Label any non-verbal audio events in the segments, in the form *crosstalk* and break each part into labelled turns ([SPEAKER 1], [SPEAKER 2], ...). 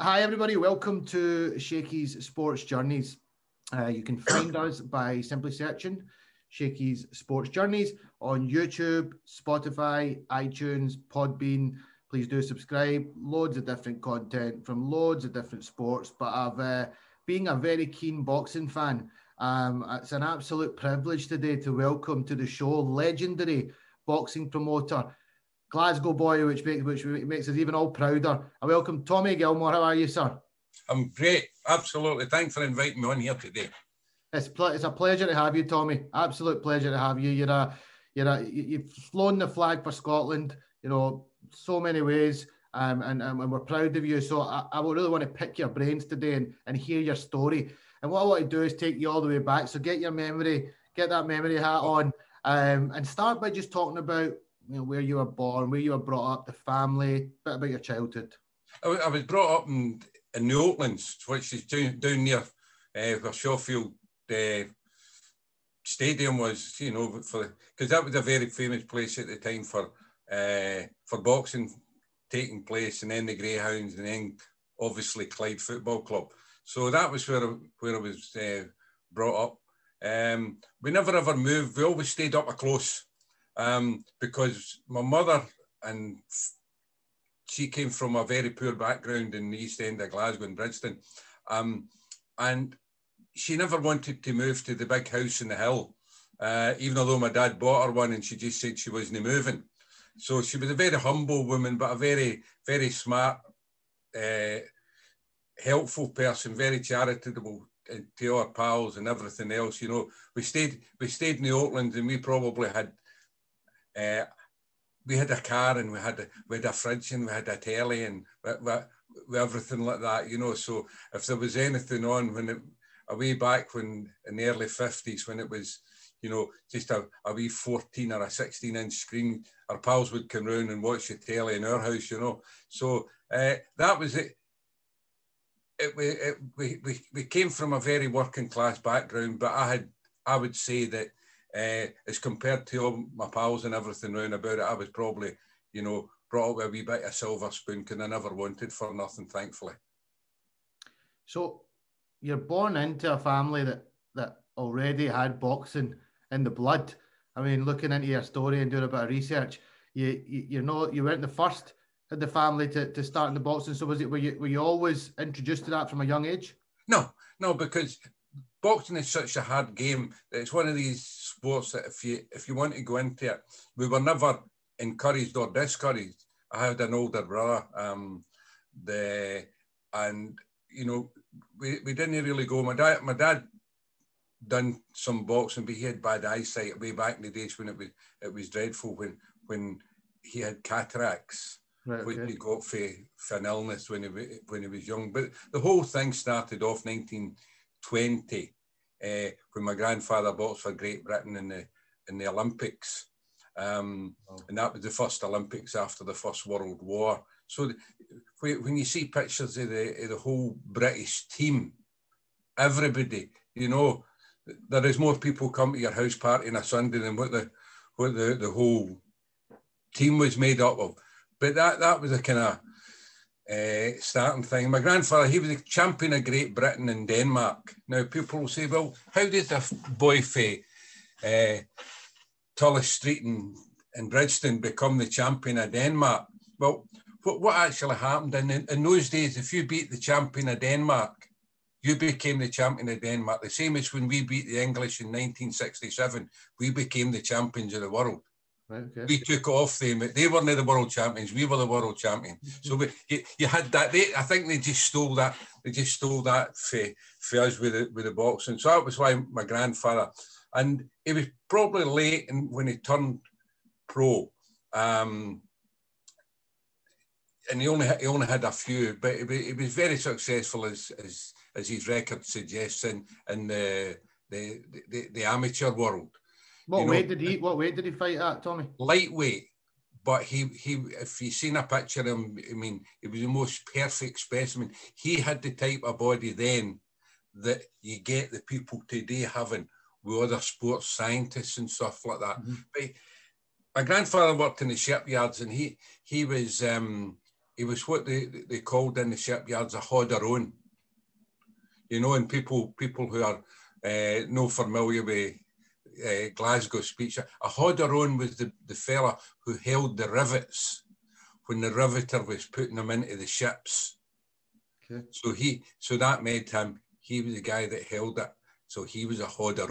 [SPEAKER 1] Hi, everybody. Welcome to Shakey's Sports Journeys. Uh, you can find us by simply searching Shakey's Sports Journeys on YouTube, Spotify, iTunes, Podbean. Please do subscribe. Loads of different content from loads of different sports. But I've, uh, being a very keen boxing fan, um, it's an absolute privilege today to welcome to the show legendary boxing promoter Glasgow boy, which makes which makes us even all prouder. I welcome Tommy Gilmour. How are you, sir?
[SPEAKER 2] I'm great. Absolutely. Thanks for inviting me on here today.
[SPEAKER 1] It's pl- it's a pleasure to have you, Tommy. Absolute pleasure to have you. You're a you're a you've flown the flag for Scotland. You know, so many ways. Um, and, and we're proud of you. So I, I really want to pick your brains today and, and hear your story. And what I want to do is take you all the way back. So get your memory, get that memory hat on, um, and start by just talking about you know, where you were born, where you were brought up, the family, a bit about your childhood.
[SPEAKER 2] I, I was brought up in, in the Oaklands, which is down, down near uh, where Shawfield uh, Stadium was, you know, for because that was a very famous place at the time for uh, for boxing taking place, and then the Greyhounds, and then obviously Clyde Football Club. So that was where where I was uh, brought up. Um, we never ever moved. We always stayed up close um, because my mother and she came from a very poor background in the East End of Glasgow and Bridgeton, Um, and she never wanted to move to the big house in the hill, uh, even although my dad bought her one and she just said she wasn't moving. So she was a very humble woman, but a very, very smart, uh, helpful person, very charitable to our pals and everything else. You know, we stayed we stayed in the Oaklands and we probably had uh, we had a car and we had a, we had a fridge and we had a telly and we, we, we everything like that, you know. So if there was anything on when it, way back when in the early 50s when it was, you know, just a, a wee 14 or a 16 inch screen, our pals would come round and watch the telly in our house, you know. So uh, that was it. It, it, we, we, we came from a very working class background, but I had, I would say that uh, as compared to all my pals and everything round about it, I was probably, you know, brought up with a wee bit of silver spoon because I never wanted for nothing, thankfully.
[SPEAKER 1] So you're born into a family that that already had boxing in the blood. I mean, looking into your story and doing a bit of research, you, you you're not you weren't the first in the family to, to start in the boxing. So was it were you were you always introduced to that from a young age?
[SPEAKER 2] No, no, because boxing is such a hard game. It's one of these sports that if you if you want to go into it, we were never encouraged or discouraged. I had an older brother, um, the and you know we, we didn't really go. My dad my dad done some boxing, but he had bad eyesight way back in the days when it was it was dreadful when when he had cataracts. Right, okay. Which he got for, for an illness when he when he was young, but the whole thing started off 1920 uh, when my grandfather boxed for Great Britain in the in the Olympics, um, oh. and that was the first Olympics after the First World War. So the, when you see pictures of the of the whole British team, everybody, you know, there is more people come to your house party on a Sunday than what the what the, the whole team was made up of. But that that was a kind of uh, starting thing. My grandfather, he was a champion of Great Britain and Denmark. Now, people will say, well, how did a boy from uh, Tulloch Street in, in Bridgeton become the champion of Denmark? Well, what, what actually happened in, in those days, if you beat the champion of Denmark, you became the champion of Denmark. The same as when we beat the English in 1967, we became the champions of the world. Right, okay. We took off them. They weren't the world champions. We were the world champions. Mm-hmm. So we, you, you, had that. They, I think they just stole that. They just stole that for, for us with the, with the boxing. So that was why my grandfather, and he was probably late in, when he turned pro. Um, and he only he only had a few, but he, he was very successful as as as his record suggests in in the the, the, the amateur world.
[SPEAKER 1] What you weight know, did he? What weight did he fight at, Tommy?
[SPEAKER 2] Lightweight, but he he. If you've seen a picture of him, I mean, he was the most perfect specimen. He had the type of body then that you get the people today having with other sports scientists and stuff like that. Mm-hmm. But my grandfather worked in the shipyards, and he he was um, he was what they, they called in the shipyards a hodder You know, and people people who are uh, no familiar with uh, Glasgow speech, a hodder was the, the fella who held the rivets when the riveter was putting them into the ships. Okay. So he, so that made him. He was the guy that held it. So he was a hodder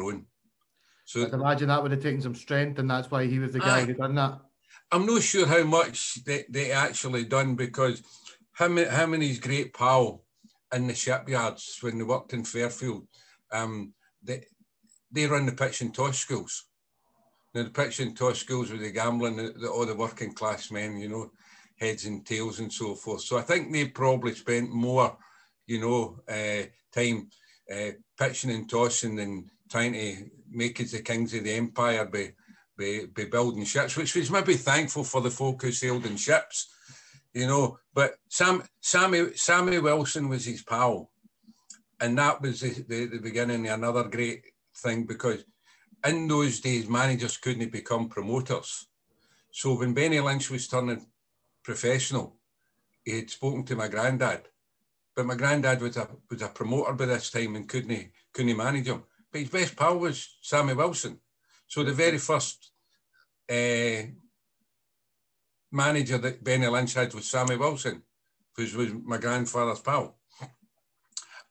[SPEAKER 1] So I'd imagine that would have taken some strength, and that's why he was the guy who done that.
[SPEAKER 2] I'm not sure how much they, they actually done because him, him and his great pal in the shipyards when they worked in Fairfield, um, they they run the pitch and toss schools. Now the pitch and toss schools with the gambling, the, the, all the working class men, you know, heads and tails and so forth. So I think they probably spent more, you know, uh, time uh, pitching and tossing than trying to make us the kings of the empire by, by building ships, which was maybe thankful for the folk who sailed in ships, you know. But Sam, Sammy, Sammy Wilson was his pal. And that was the, the, the beginning of another great thing because in those days, managers couldn't become promoters. So when Benny Lynch was turning professional, he had spoken to my granddad. But my granddad was a was a promoter by this time and couldn't couldn't manage him. But his best pal was Sammy Wilson. So the very first uh, manager that Benny Lynch had was Sammy Wilson, who was my grandfather's pal.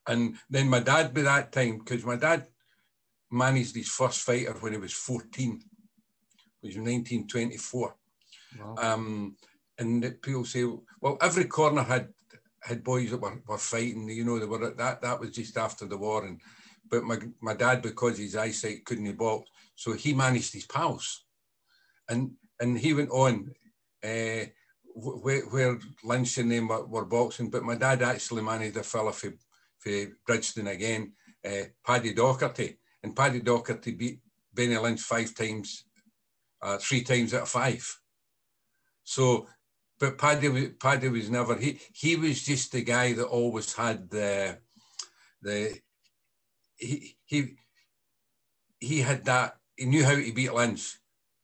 [SPEAKER 2] And then my dad by that time, because my dad managed his first fighter when he was 14, which was 1924. Wow. Um, and people say, well, every corner had had boys that were, were fighting, you know, they were that that was just after the war. And but my my dad, because his eyesight couldn't box, so he managed his pals. And and he went on uh, where, where Lynch and them were, were, boxing, but my dad actually managed a fella for, for Bridgeton again, uh, Paddy Docherty and Paddy Docherty beat Benny Lynch five times, uh, three times out of five. So, but Paddy, Paddy was never he. He was just the guy that always had the, the, he he he had that. He knew how to beat Lynch.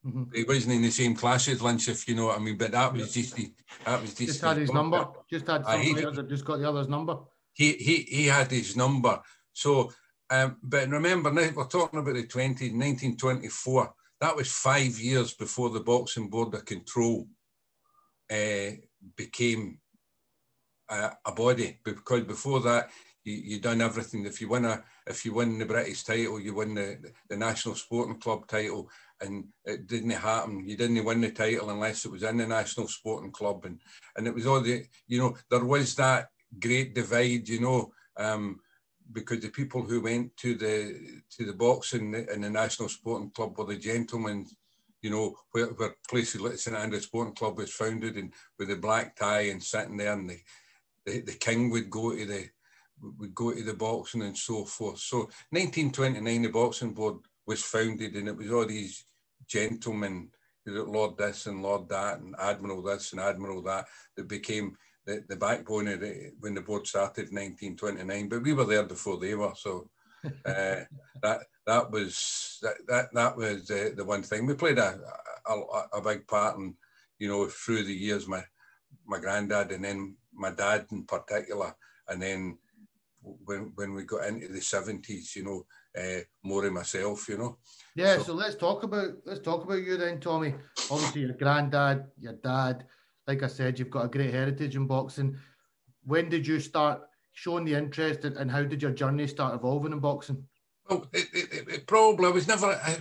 [SPEAKER 2] Mm-hmm. He wasn't in the same class as Lynch, if you know what I mean. But that was just the, that was just,
[SPEAKER 1] just had his number. Just had some uh, he, just got the other's number.
[SPEAKER 2] He he he had his number. So um, but remember, now we're talking about the 20, 1924. That was five years before the Boxing Board of Control uh, became a, a, body. Because before that, you, you done everything. If you win a, if you win the British title, you win the, the National Sporting Club title, and it didn't happen. You didn't win the title unless it was in the National Sporting Club, and and it was all the, you know, there was that great divide, you know. Um, because the people who went to the to the boxing and the National Sporting Club were the gentlemen, you know, where, where places like St Andrews Sporting Club was founded and with the black tie and sitting there and the, the, the king would go to the would go to the boxing and so forth. So 1929 the boxing board was founded and it was all these gentlemen, Lord this and Lord that and Admiral this and Admiral that that became the, the backbone of it when the board started in 1929, but we were there before they were. So *laughs* uh, that that was that that, that was uh, the one thing. We played a, a, a big part in, you know, through the years, my my granddad and then my dad in particular, and then when when we got into the 70s, you know, uh, more of myself, you know.
[SPEAKER 1] Yeah, so, so let's talk about let's talk about you then, Tommy. Obviously, your granddad, your dad like I said, you've got a great heritage in boxing. When did you start showing the interest, and how did your journey start evolving in boxing?
[SPEAKER 2] Well, it, it, it probably I was never. I,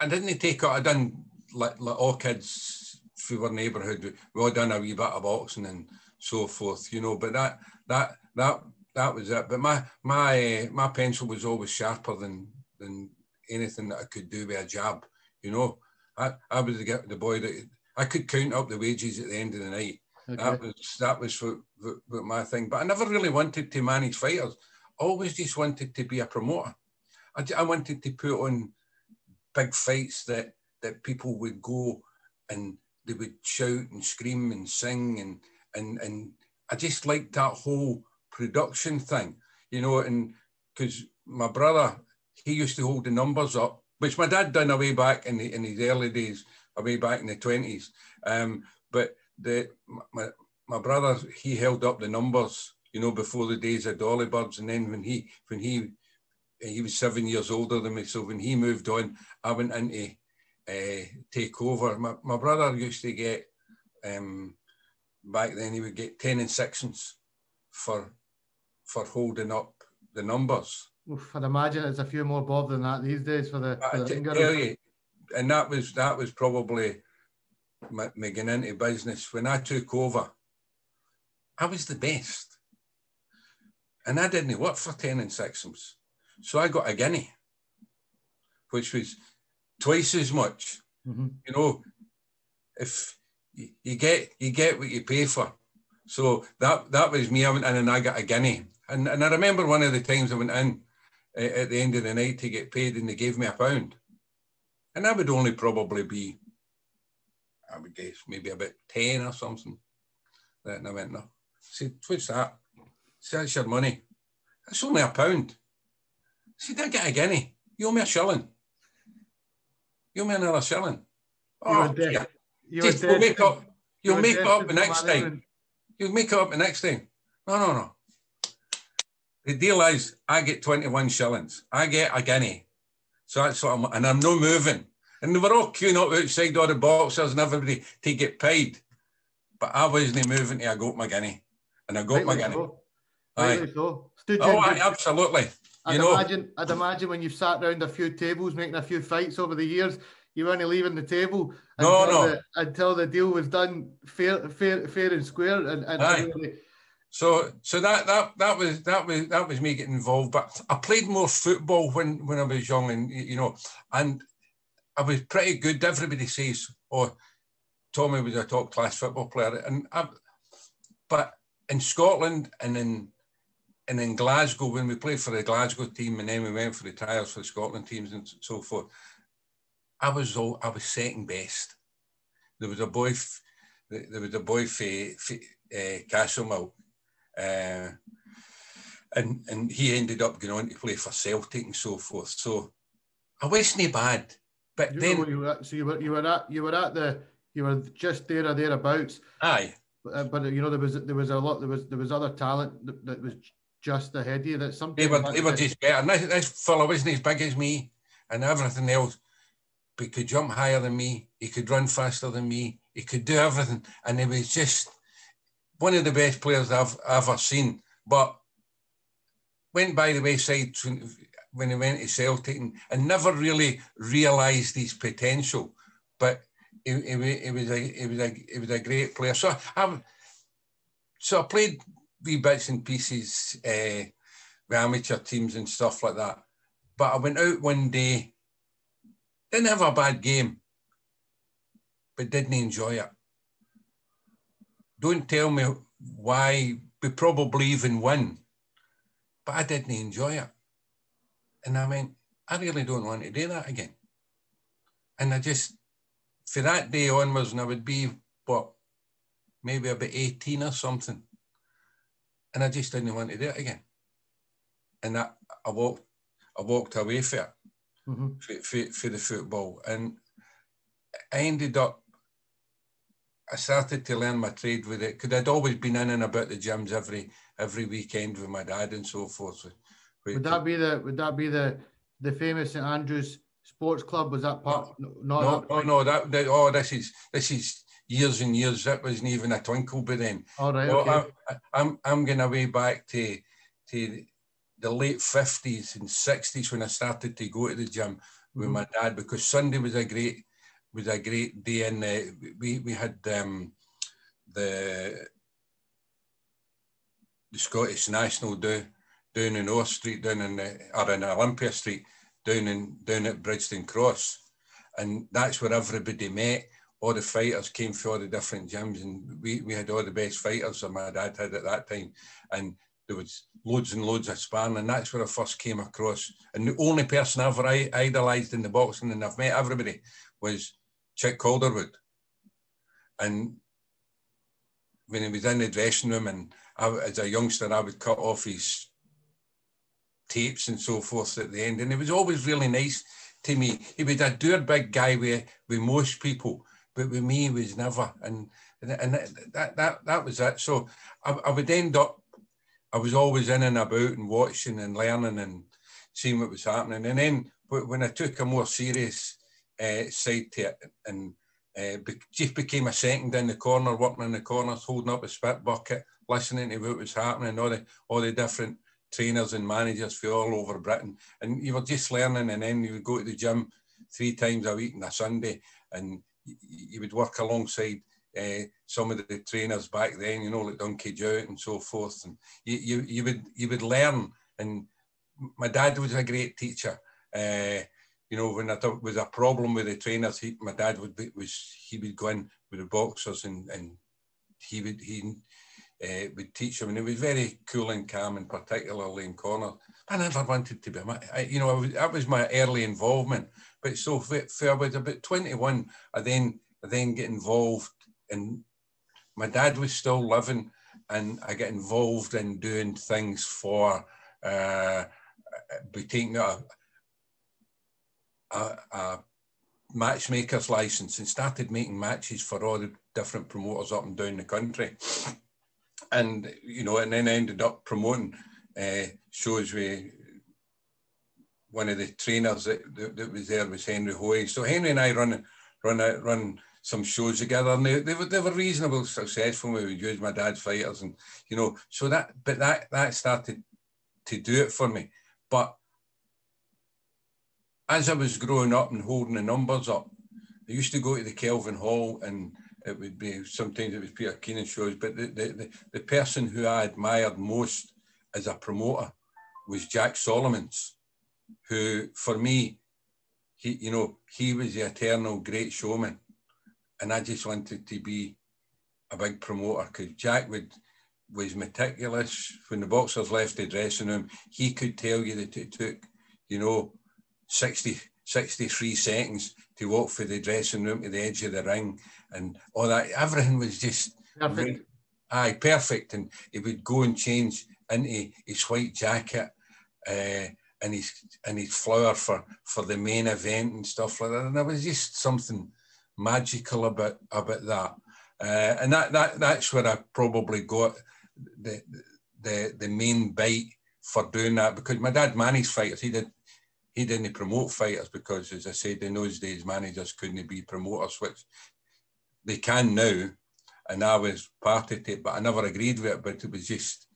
[SPEAKER 2] I didn't take it. I done like, like all kids through our neighbourhood. We all done a wee bit of boxing and so forth, you know. But that that that that was it. But my my my pencil was always sharper than than anything that I could do with a jab, you know. I, I was the, the boy that I could count up the wages at the end of the night. Okay. That was that was what, what, what my thing. But I never really wanted to manage fighters. Always just wanted to be a promoter. I, I wanted to put on big fights that that people would go and they would shout and scream and sing and and and I just liked that whole production thing, you know. And because my brother, he used to hold the numbers up, which my dad done away back in the in his early days way back in the 20s. Um, but the my, my brother he held up the numbers, you know, before the days of Dolly Birds, and then when he when he he was seven years older than me, so when he moved on, I went into uh, take over. My, my brother used to get um, back then he would get ten and sixpence for for holding up the numbers.
[SPEAKER 1] Oof, I'd imagine it's a few more bob than that these days for the. For the
[SPEAKER 2] tell you, and that was that was probably my getting into business when I took over. I was the best, and I didn't work for ten and sixpence, so I got a guinea, which was twice as much. Mm-hmm. You know, if you, you get you get what you pay for. So that that was me. I went in and I got a guinea. And, and I remember one of the times I went in uh, at the end of the night to get paid and they gave me a pound. And that would only probably be, I would guess, maybe about 10 or something. And I went, no. I said, what's that? I said, that's your money. It's only a pound. I said, I get a guinea. You owe me a shilling. You owe me another shilling. Oh, yeah. You'll make up. You'll make up the next time. You'll make up the next time. No, no, no. The deal is I get 21 shillings. I get a guinea. So that's what I'm, and I'm not moving. And they were all queuing up outside all the boxers and everybody to get paid. But I wasn't moving till I got my guinea. And I got my guinea. So.
[SPEAKER 1] Aye. So.
[SPEAKER 2] oh, aye, absolutely.
[SPEAKER 1] I'd
[SPEAKER 2] you know,
[SPEAKER 1] imagine, I'd imagine when you've sat around a few tables making a few fights over the years, you weren't leaving the table
[SPEAKER 2] no, until,
[SPEAKER 1] no. The, until the deal was done fair, fair, fair and square. And, and
[SPEAKER 2] so, so that that that was that was that was me getting involved. But I played more football when when I was young, and you know, and I was pretty good. Everybody says, "Oh, Tommy was a top class football player," and I, but in Scotland and in and in Glasgow when we played for the Glasgow team, and then we went for the trials for the Scotland teams and so forth. I was all, I was second best. There was a boy, there was a boy for, for uh, Castlemilk, uh, and and he ended up going on to play for Celtic and so forth. So I wasn't bad, but
[SPEAKER 1] you
[SPEAKER 2] then
[SPEAKER 1] you were, so you were you were at you were at the you were just there or thereabouts.
[SPEAKER 2] Aye,
[SPEAKER 1] but, uh, but you know there was there was a lot there was there was other talent that, that was just ahead of you that some
[SPEAKER 2] they were they were just better. And this, this fellow wasn't as big as me, and everything else but he could jump higher than me. He could run faster than me. He could do everything. And he was just one of the best players I've ever seen. But went by the wayside when he went to Celtic and, and never really realised his potential. But he, he, he, was a he was a he was a great player. So I so I played wee bits and pieces uh, with amateur teams and stuff like that. But I went out one day didn't have a bad game, but didn't enjoy it. Don't tell me why we probably even win, but I didn't enjoy it. And I mean, I really don't want to do that again. And I just, for that day onwards, and I would be, what, maybe about 18 or something. And I just didn't want to do it again. And I, I walked, I walked away from it mm-hmm. for, for, for the football. And I ended up, I started to learn my trade with it because I'd always been in and about the gyms every every weekend with my dad and so forth.
[SPEAKER 1] Would that be the would that be the the famous St Andrews Sports Club? Was that part?
[SPEAKER 2] No, no, no, no that, that, oh, this is this is years and years. That wasn't even a twinkle by then.
[SPEAKER 1] All right, well, okay.
[SPEAKER 2] I, I'm I'm going way back to to the late 50s and 60s when I started to go to the gym mm-hmm. with my dad because Sunday was a great was a great day and uh, we we had um, the the Scottish National do down in North Street down in the, or in Olympia Street down in down at Bridgeton Cross and that's where everybody met all the fighters came from all the different gyms and we, we had all the best fighters that my dad had at that time and there was loads and loads of sparring, and that's where I first came across. And the only person I ever idolised in the boxing, and I've met everybody, was Chick Calderwood. And when he was in the dressing room, and I, as a youngster, I would cut off his tapes and so forth at the end, and it was always really nice to me. He was a dour big guy with with most people, but with me, he was never. And and, that, that that was it. So I, I would end up. I was always in and about and watching and learning and seeing what was happening. And then when I took a more serious uh, side to it and uh, just became a second in the corner, working in the corners, holding up a spit bucket, listening to what was happening, all the all the different trainers and managers for all over Britain. And you were just learning, and then you would go to the gym three times a week on a Sunday, and you would work alongside uh, some of the trainers back then, you know, like Donkey Jowett and so forth. And you, you, you would you would learn. And my dad was a great teacher. Uh, you know, when I there was a problem with the trainers, he, my dad would be, was he would go in with the boxers and and he would he uh, would teach them, and it was very cool and calm, and particularly in corners. I never wanted to be, I, you know, was, that was my early involvement. But so for was about 21, I then I then get involved, and my dad was still living, and I get involved in doing things for, uh, be taking a, a, a matchmaker's license and started making matches for all the different promoters up and down the country and you know, and then I ended up promoting uh, shows with one of the trainers that, that, that, was there was Henry Hoy. So Henry and I run run run some shows together, and they, they were they were reasonable successful. We would use my dad's fighters, and you know, so that but that that started to do it for me. But as I was growing up and holding the numbers up, I used to go to the Kelvin Hall and it would be sometimes it was Peter Keenan shows, but the, the, the, the person who I admired most as a promoter was Jack Solomons, who for me, he you know, he was the eternal great showman. And I just wanted to be a big promoter because Jack would was meticulous. When the boxers left the dressing room, he could tell you that it took, you know, 60, 63 seconds to walk through the dressing room to the edge of the ring and all that. Everything was just
[SPEAKER 1] perfect.
[SPEAKER 2] Aye, perfect. And he would go and change into his white jacket uh, and his and his flower for for the main event and stuff like that. And there was just something magical about about that. Uh, and that that that's where I probably got the the the main bite for doing that because my dad managed fighters. He did he didn't promote fighters because, as I said, in those days managers couldn't be promoters, which they can now, and I was part of it, but I never agreed with it. But it was just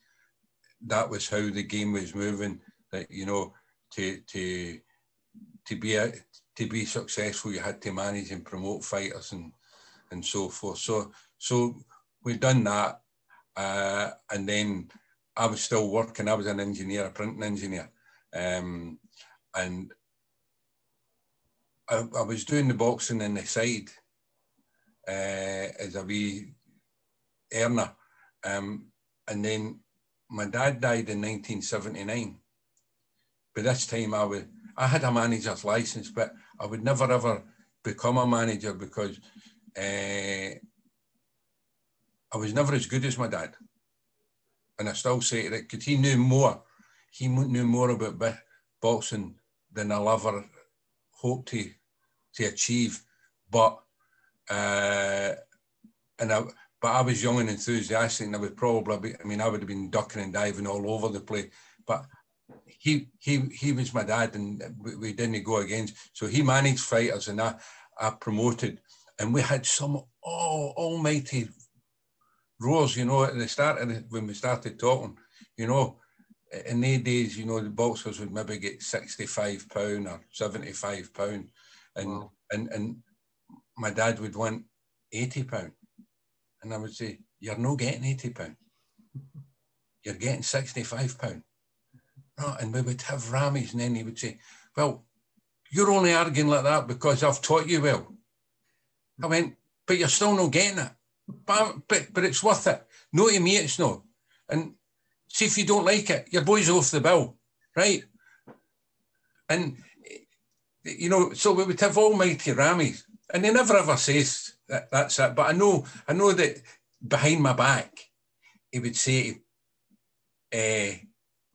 [SPEAKER 2] that was how the game was moving. That you know, to to to be a, to be successful, you had to manage and promote fighters and and so forth. So so we've done that, uh, and then I was still working. I was an engineer, a printing engineer, um, and I, I was doing the boxing in the side uh, as a wee earner. Um, and then my dad died in 1979. By this time, I would I had a manager's license, but I would never ever become a manager because uh, I was never as good as my dad. And I still say that because he knew more, he knew more about boxing than I'll ever hope to to achieve. But uh, and I, but I was young and enthusiastic, and I would probably, be, I mean, I would have been ducking and diving all over the place. But he he he was my dad, and we, we didn't go against. So he managed fighters, and I I promoted, and we had some oh almighty roars, you know, at the start when we started talking, you know. In these days, you know, the boxers would maybe get sixty-five pound or seventy-five pound, and wow. and and my dad would want 80 pound. And I would say, you're not getting 80 pound. You're getting 65 pound. No, and we would have rammies and then he would say, well, you're only arguing like that because I've taught you well. I went, but you're still not getting it. But, but, but it's worth it. No, to me, it's not. And see if you don't like it, your boy's off the bill, right? And, you know, so we would have almighty rammies and he never ever says that, that's it. But I know, I know that behind my back, he would say to uh,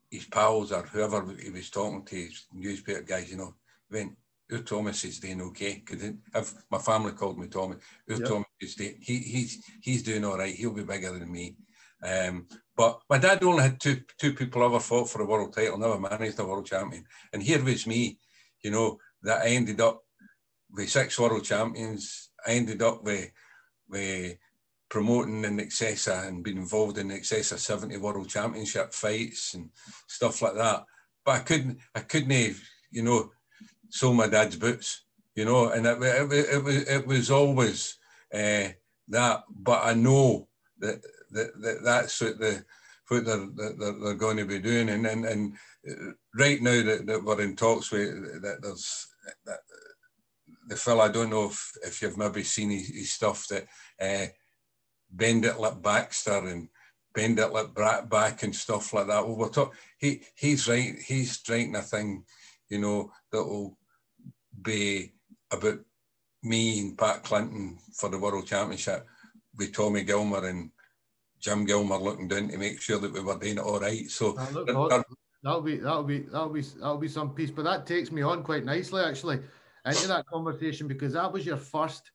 [SPEAKER 2] his pals or whoever he was talking to, his newspaper guys, you know, when your Thomas is doing okay, because if my family called me Tommy, your yep. Thomas He, he's he's doing all right. He'll be bigger than me. Um, but my dad only had two two people ever fought for a world title, never managed a world champion. And here was me, you know, that I ended up with six world champions. I ended up with with promoting in excess of and being involved in excess of 70 world championship fights and stuff like that. But I couldn't, I couldn't, you know, sew my dad's boots, you know, and it, it, it, was, it was always uh, that. But I know that, that, that that's what the what they're, they're, they're going to be doing. And and, and uh, right now that, that we're in talks with, that there's that, the fella, I don't know if, if you've maybe seen his, his stuff that uh, bend it like Baxter and bend it like Brat back and stuff like that. Well, we're talk, he he's right. He's writing a thing, you know, that will be about me and Pat Clinton for the World Championship with Tommy Gilmour and Jim Gilmour looking down to make sure that we were doing it all right. So ah,
[SPEAKER 1] that'll be that'll be that'll be that'll be some piece. But that takes me on quite nicely actually into that conversation because that was your first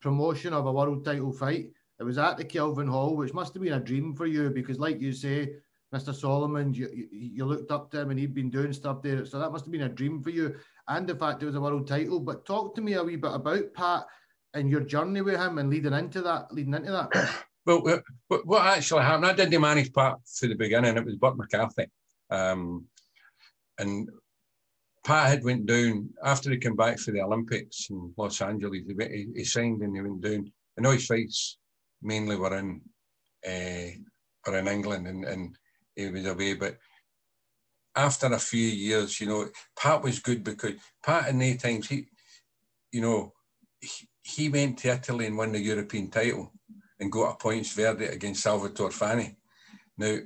[SPEAKER 1] promotion of a world title fight. It was at the Kelvin Hall, which must have been a dream for you because, like you say, Mr. Solomon, you, you, you looked up to him and he'd been doing stuff there. So that must have been a dream for you. And the fact it was a world title. But talk to me a wee bit about Pat and your journey with him and leading into that, leading into that. *coughs*
[SPEAKER 2] Well, what actually happened, I didn't manage Pat for the beginning. It was Burt McCarthy. Um, and Pat had went down after he came back for the Olympics in Los Angeles. He, he signed and he went down. And all his fights mainly were in uh, were in England, and, and he was away. But after a few years, you know, Pat was good because Pat in the times he, you know, he, he went to Italy and won the European title and got a points verdict against Salvatore Fanni. Now,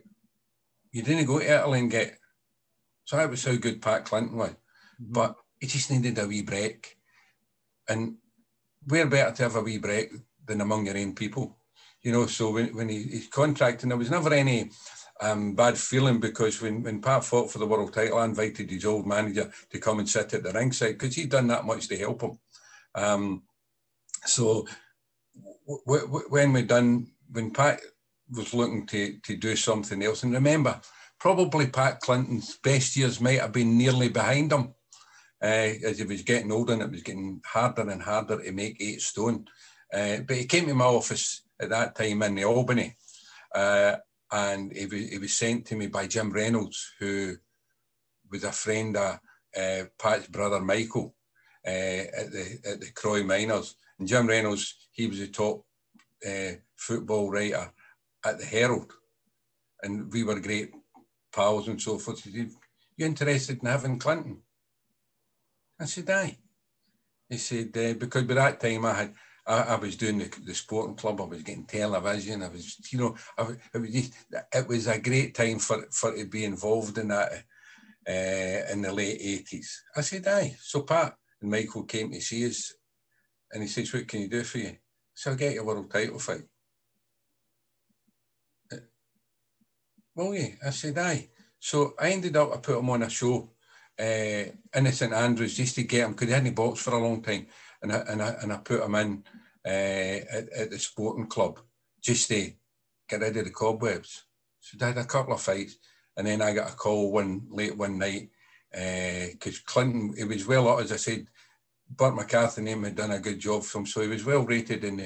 [SPEAKER 2] you didn't go to Italy and get. So that was how good Pat Clinton was. Mm-hmm. But he just needed a wee break. And we're better to have a wee break than among your own people. You know, so when, when he, he's contracting, there was never any um, bad feeling because when, when Pat fought for the world title, I invited his old manager to come and sit at the ringside because he'd done that much to help him. Um, so when we done, when Pat was looking to, to do something else, and remember, probably Pat Clinton's best years might have been nearly behind him uh, as he was getting older and it was getting harder and harder to make eight stone. Uh, but he came to my office at that time in the Albany uh, and he was, he was sent to me by Jim Reynolds, who was a friend of Pat's brother Michael at the at the Croy Miners. And Jim Reynolds, he was the top uh, football writer at the Herald, and we were great pals and so forth. He said, "You interested in having Clinton?" I said, aye. He said, uh, because by that time I had, I, I, was doing the, the sporting club, I was getting television, I was, you know, I, it, was just, it was a great time for, for to be involved in that uh, in the late 80s. I said, aye. So Pat and Michael came to see us and he says, what can you do for you? So I'll get you a world title fight. Well, yeah, I said, aye. So I ended up, I put him on a show uh, in St Andrews just to get him because he hadn't boxed for a long time, and I, and I, and I put him in uh, at, at, the sporting club just to get rid of the cobwebs. So I had a couple of fights, and then I got a call one late one night because uh, Clinton, it was well as I said, Burt McCarthy name had done a good job for him, so he was well rated in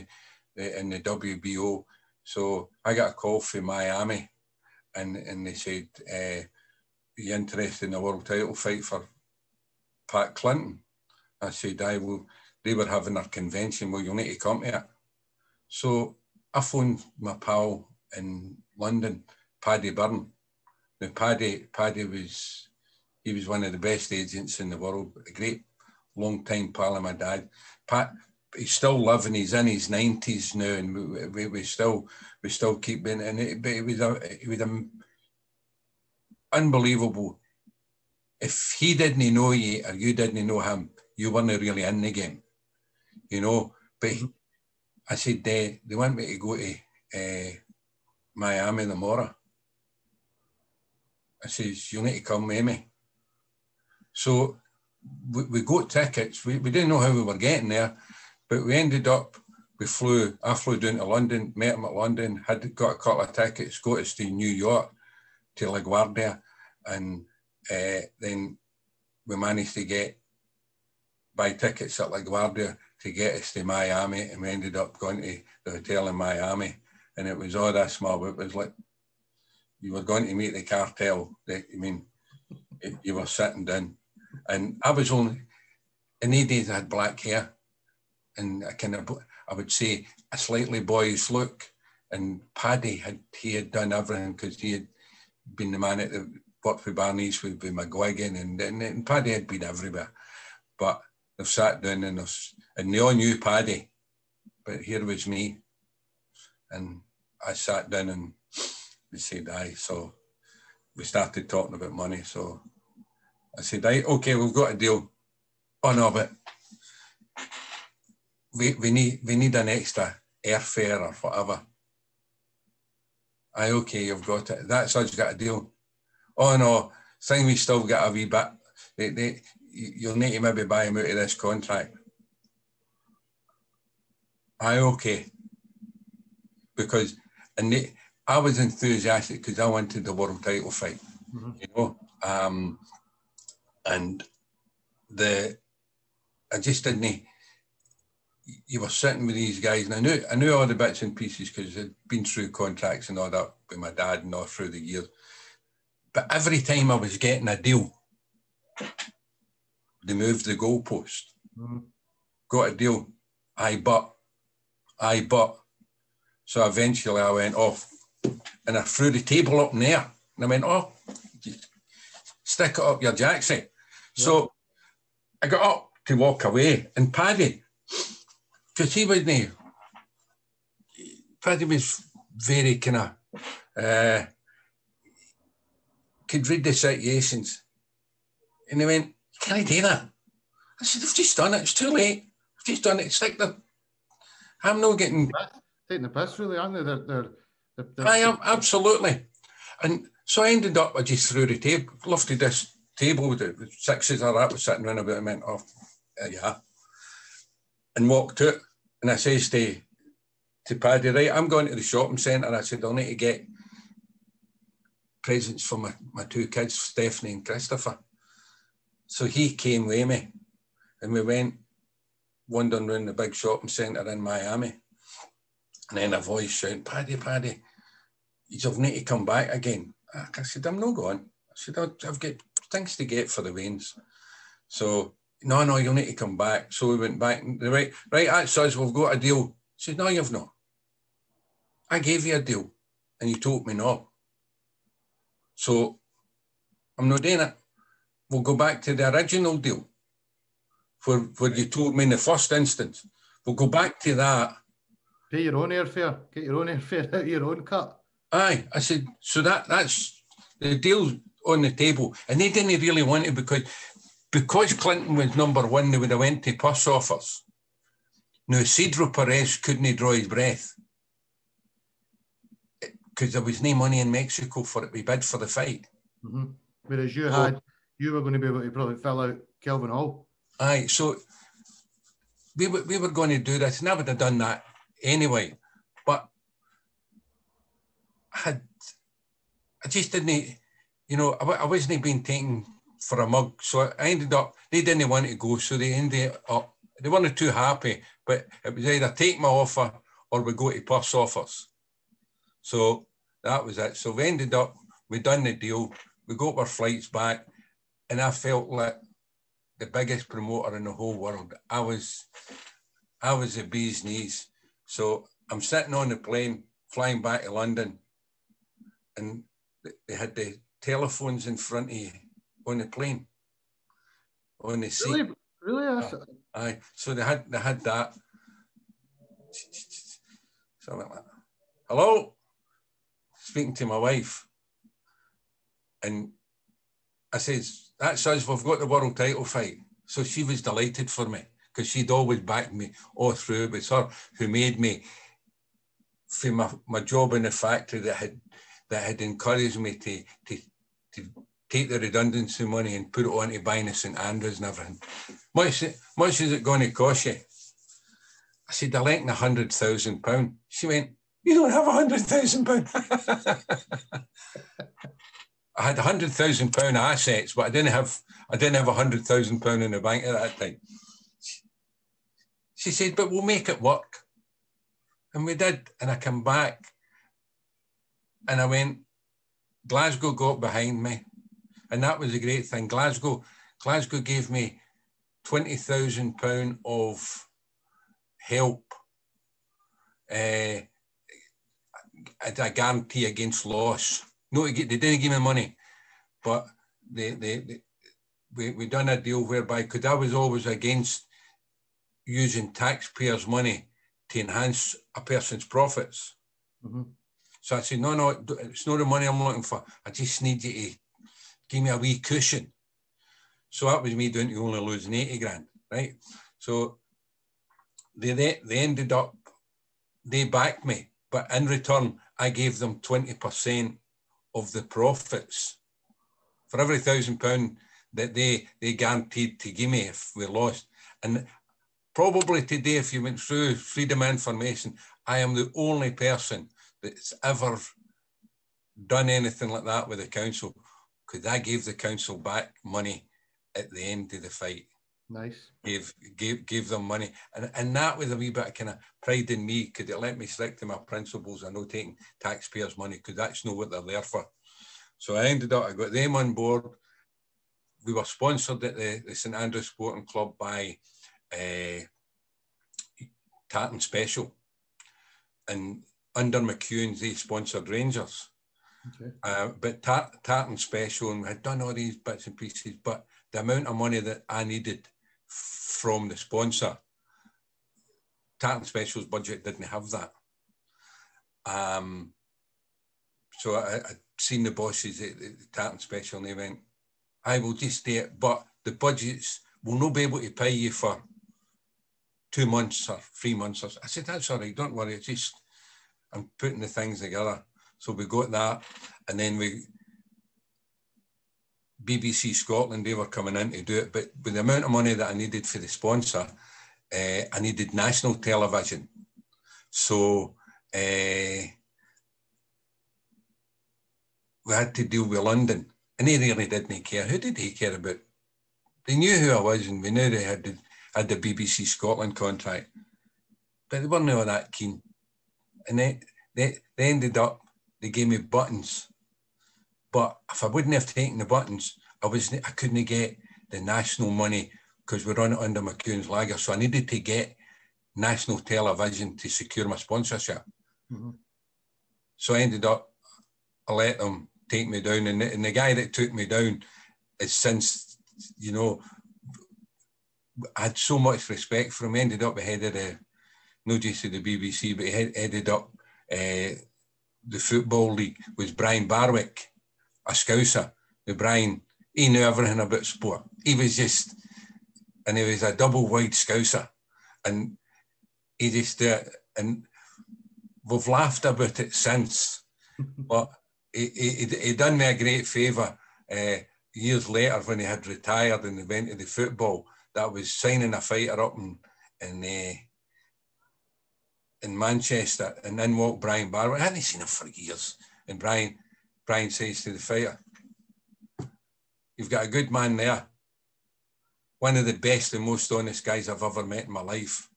[SPEAKER 2] the, in the WBO. So I got a call from Miami, and and they said. Uh, be interested in a world title fight for Pat Clinton? I said, I will. They were having their convention. Well, you'll need to come to it. So I phoned my pal in London, Paddy Byrne. Now, Paddy, Paddy was, he was one of the best agents in the world, a great long time pal of my dad. Pat, he's still living. He's in his nineties now, and we, we, still we still keep in. And it, but it was a it was a unbelievable. If he didn't know you or you didn't know him, you weren't really in the game, you know. But mm-hmm. I said they they want me to go to uh, Miami tomorrow. I says you need to come with me. So we, we got tickets. We, we didn't know how we were getting there, but we ended up we flew, I flew down to London, met him at London, had got a couple of tickets, got us to New York, to LaGuardia, and uh, then we managed to get buy tickets at LaGuardia to get us to Miami, and we ended up going to the hotel in Miami, and it was all that small. It was like you were going to meet the cartel. I mean, you were sitting down, and I was only in the days I had black hair, and I kind of I would say a slightly boyish look. And Paddy had he had done everything because he had been the man at the worked with Barney's with, with McGuigan and, and, and Paddy had been everywhere. But they've sat down and, and they all knew Paddy, but here was me. And I sat down and we said, aye. So we started talking about money. So I said, aye, okay, we've got a deal. Oh no, but we, we need we need an extra airfare or whatever. I okay, you've got it. That's us got a deal. Oh no, thing we still got a wee bit. They, they, you'll need to maybe buy him out of this contract. I okay. Because and they, I was enthusiastic because I wanted the world title fight, mm-hmm. you know. Um, and the I just didn't. You were sitting with these guys, and I knew I knew all the bits and pieces because I'd been through contracts and all that with my dad and all through the years. But every time I was getting a deal, they moved the goalpost. Mm-hmm. Got a deal. I but, I but. So eventually I went off and I threw the table up in the air. And I went, oh, stick it up your jacksie. Yeah. So I got up to walk away and Paddy, because he wasn't, Paddy was very kind of, uh, could read the situations. And he went, Can I do that? I said, I've just done it. It's too late. I've just done it. It's like the, I'm not getting.
[SPEAKER 1] Taking the piss, really, aren't they? They're, they're,
[SPEAKER 2] they're. I am, absolutely. And so I ended up, I just threw the table, lifted this table with the sixes or that was sitting around about, I went, oh, uh, yeah. And walked out. And I says to, to Paddy, right, I'm going to the shopping centre. I said, I'll need to get presents for my, my two kids, Stephanie and Christopher. So he came with me and we went wandering around the big shopping centre in Miami. And then a voice shouting, Paddy, Paddy, you've need to come back again. I said, I'm not going. I said, I've got things to get for the weans. So, no, no, you'll need to come back. So we went back. And right, right, that's us. We've got a deal. I said, no, you've not. I gave you a deal and you told me no. So I'm not doing it. We'll go back to the original deal for what you told me in the first instance. We'll go back to that.
[SPEAKER 1] Pay your own airfare. Get your own airfare out your own cut.
[SPEAKER 2] Aye, I said so. That that's the deal on the table, and they didn't really want it because because Clinton was number one. They would have went to purse offers. Now Isidro Perez couldn't draw his breath because there was no money in Mexico for it. We bid for the fight.
[SPEAKER 1] Mm-hmm. Whereas you had, you were going to be able to probably fill out Kelvin Hall.
[SPEAKER 2] Aye, so we were, we were going to do this, and I would have done that anyway. But I had, I just didn't, you know, I, I wasn't being taken for a mug. So I ended up, they didn't want to go, so they ended up, they weren't too happy, but it was either take my offer or we go to purse offers. So that was it. So we ended up, we done the deal, we got our flights back, and I felt like the biggest promoter in the whole world. I was, I was a bee's knees. So I'm sitting on the plane, flying back to London, and they had the telephones in front of you on the plane, on the seat.
[SPEAKER 1] Really, really? Uh,
[SPEAKER 2] aye. So they had they had that. Something like that. Hello speaking to my wife, and I says, "That's us. We've got the world title fight." So she was delighted for me because she'd always backed me all through. It was her who made me for my, my job in the factory that had that had encouraged me to to to take the redundancy money and put it on to buying a St Andrews and everything. Much much is it going to cost you? I said, I reckon a hundred thousand pound. She went, You don't have a hundred thousand pound. *laughs* I had a hundred thousand pound assets, but I didn't have I didn't have a hundred thousand pound in the bank at that time. She said, but we'll make it work. And we did. And I come back and I went, Glasgow got behind me. And that was a great thing. Glasgow, Glasgow gave me twenty thousand pound of help. Uh, a guarantee against loss. No, they didn't give me money, but they, they, they we, we done a deal whereby, because I was always against using taxpayers' money to enhance a person's profits. Mm-hmm. So I said, no, no, it's not the money I'm looking for. I just need you to give me a wee cushion. So that was me doing to only losing 80 grand, right? So they, they, they ended up, they backed me, but in return, I gave them 20% of the profits. For every thousand pound that they, they guaranteed to give me if we lost. And probably today, if you went through freedom information, I am the only person that's ever done anything like that with the council because I gave the council back money at the end of the fight.
[SPEAKER 1] Nice.
[SPEAKER 2] Gave gave gave them money, and and that was a wee bit of kind of pride in me. Could it let me stick to my principles? I know taking taxpayers' money because that's not what they're there for. So I ended up. I got them on board. We were sponsored at the, the St Andrews Sporting Club by uh, Tartan Special, and under McEwan's they sponsored Rangers. Okay. Uh, but Tartan Special, and we had done all these bits and pieces, but the amount of money that I needed from the sponsor, Tartan Special's budget didn't have that. Um, so I, I'd seen the bosses at the Tartan Special and they went, I will just stay it, but the budgets will not be able to pay you for two months or three months. Or, I said, that's all right, don't worry, it's just, I'm putting the things together. So we got that, and then we BBC Scotland, they were coming in to do it. But with the amount of money that I needed for the sponsor, uh, I needed national television. So uh, we had to deal with London. And they really didn't care. Who did he care about? They knew who I was and we knew they had the, had the BBC Scotland contract. But they weren't all that keen. And they, they, they ended up, they gave me buttons but if I wouldn't have taken the buttons, I was I couldn't get the national money because we run it under McEwan's lager. So I needed to get national television to secure my sponsorship. Mm-hmm. So I ended up, I let them take me down. And the, and the guy that took me down is since, you know, I had so much respect for him. Ended up ahead of the, no just to the BBC, but he headed up uh, the Football League, was Brian Barwick a Scouser, the Brian, he knew everything about sport. He was just, and he was a double wide Scouser. And he just, uh, and we've laughed about it since, *laughs* but he, he, he done me a great favour uh, years later when he had retired and he went to the football. That was signing a fighter up in, in, uh, in Manchester, and then walked Brian Barwick. I hadn't seen him for years. And Brian, Brian says to the fighter, You've got a good man there. One of the best and most honest guys I've ever met in my life.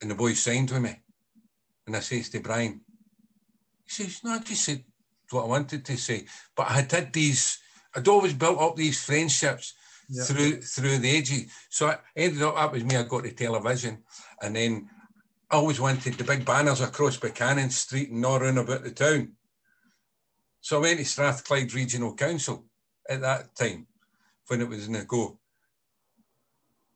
[SPEAKER 2] And the boy signed with me. And I says to Brian, he says, No, I just said what I wanted to say. But I had had these, I'd always built up these friendships yeah. through through the ages. So I ended up, that was me, I got to television. And then I always wanted the big banners across Buchanan Street and all around about the town. So I went to Strathclyde Regional Council at that time when it was in the go.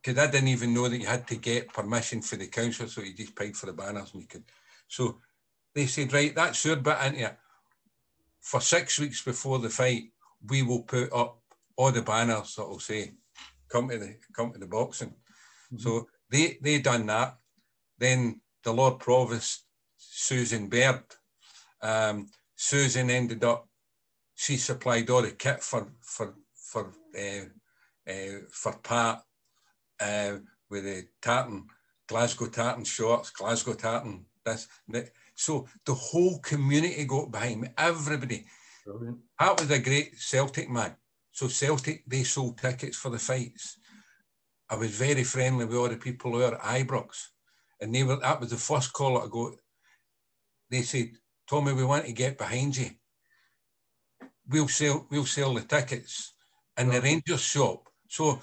[SPEAKER 2] Because I didn't even know that you had to get permission for the council, so you just paid for the banners and you could. So they said, right, that's your bit into it. For six weeks before the fight, we will put up all the banners that will say, come to the come to the boxing. Mm-hmm. So they they done that. Then the Lord Provost, Susan Baird, um, Susan ended up, she supplied all the kit for for for uh, uh, for Pat uh, with the tartan Glasgow tartan shorts, Glasgow tartan this. That. So the whole community got behind me, everybody. Brilliant. That was a great Celtic man. So Celtic, they sold tickets for the fights. I was very friendly with all the people who were at Ibrox. And they were, that was the first call I got. They said, Tommy, we want to get behind you. We'll sell, we'll sell the tickets in the Rangers shop. So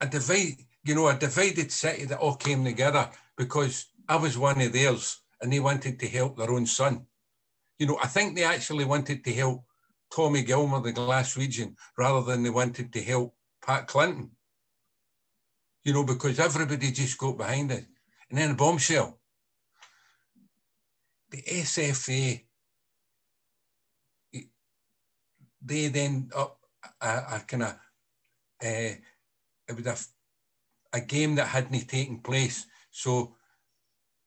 [SPEAKER 2] a divide, you know, a divided city that all came together because I was one of theirs and they wanted to help their own son. You know, I think they actually wanted to help Tommy Gilmour, the Glaswegian, rather than they wanted to help Pat Clinton. You know, because everybody just got behind it. And then a bombshell. The SFA, they then up a, a kind of, uh, it was a, a game that hadn't taken place. So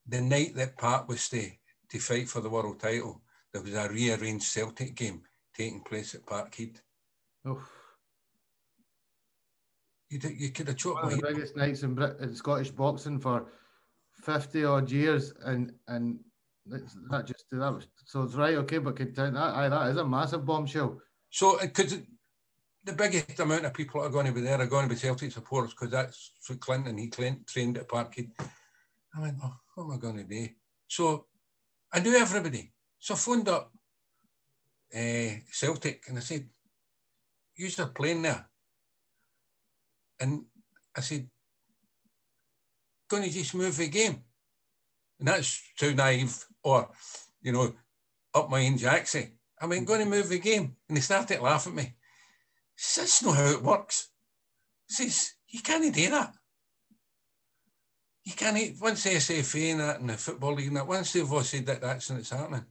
[SPEAKER 2] the night that Pat was to, to fight for the world title, there was a rearranged Celtic game taking place at Parkhead. Oh. You, you could have choked
[SPEAKER 1] One of the biggest nights in, Brit- in Scottish boxing for 50 odd years, and and that just that was so it's right, okay, but could, that, aye, that is a massive bombshell.
[SPEAKER 2] So, because uh, the biggest amount of people are going to be there are going to be Celtic supporters because that's what Clinton he trained at Parkhead. I went, oh, what am I going to do? So I knew everybody. So I phoned up uh, Celtic and I said, use are playing there. And I said, going to just move the game. And that's too naive or, you know, up my own jacksy. I mean, going to move the game. And they started laughing at me. Says, that's not how it works. Says, you can't do that. You can't, once the SFA and that and the Football League and that, once they've all said that that's it's happening.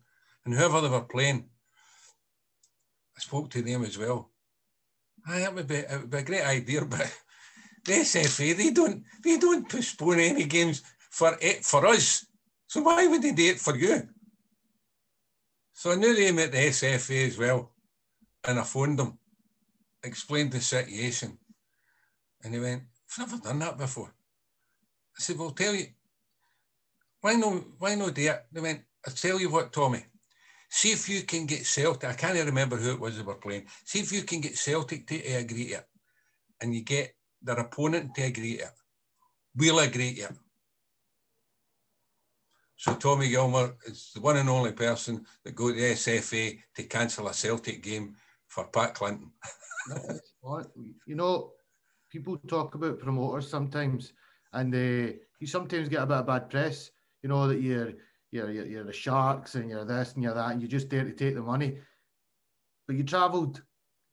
[SPEAKER 2] And whoever they were playing, I spoke to them as well. Aye, that would be, would be a great idea, *laughs* but the SFA, they don't, they don't postpone any games for it, for us. So why would they do it for you? So I knew they met the SFA as well. And I phoned them, explained the situation. And he went, I've never done that before. I said, Well, tell you, why no, why no do it? They went, I tell you what, Tommy, See if you can get Celtic. I can't remember who it was they were playing. See if you can get Celtic to agree to it, and you get their opponent to agree to it. We'll agree to it. So Tommy Gilmour is the one and only person that go to the SFA to cancel a Celtic game for Pat Clinton. *laughs*
[SPEAKER 1] you know, people talk about promoters sometimes, and uh, you sometimes get a bit of bad press. You know that you're you're, you're, you're the Sharks and you're this and you're that, and you just dare to take the money. But you travelled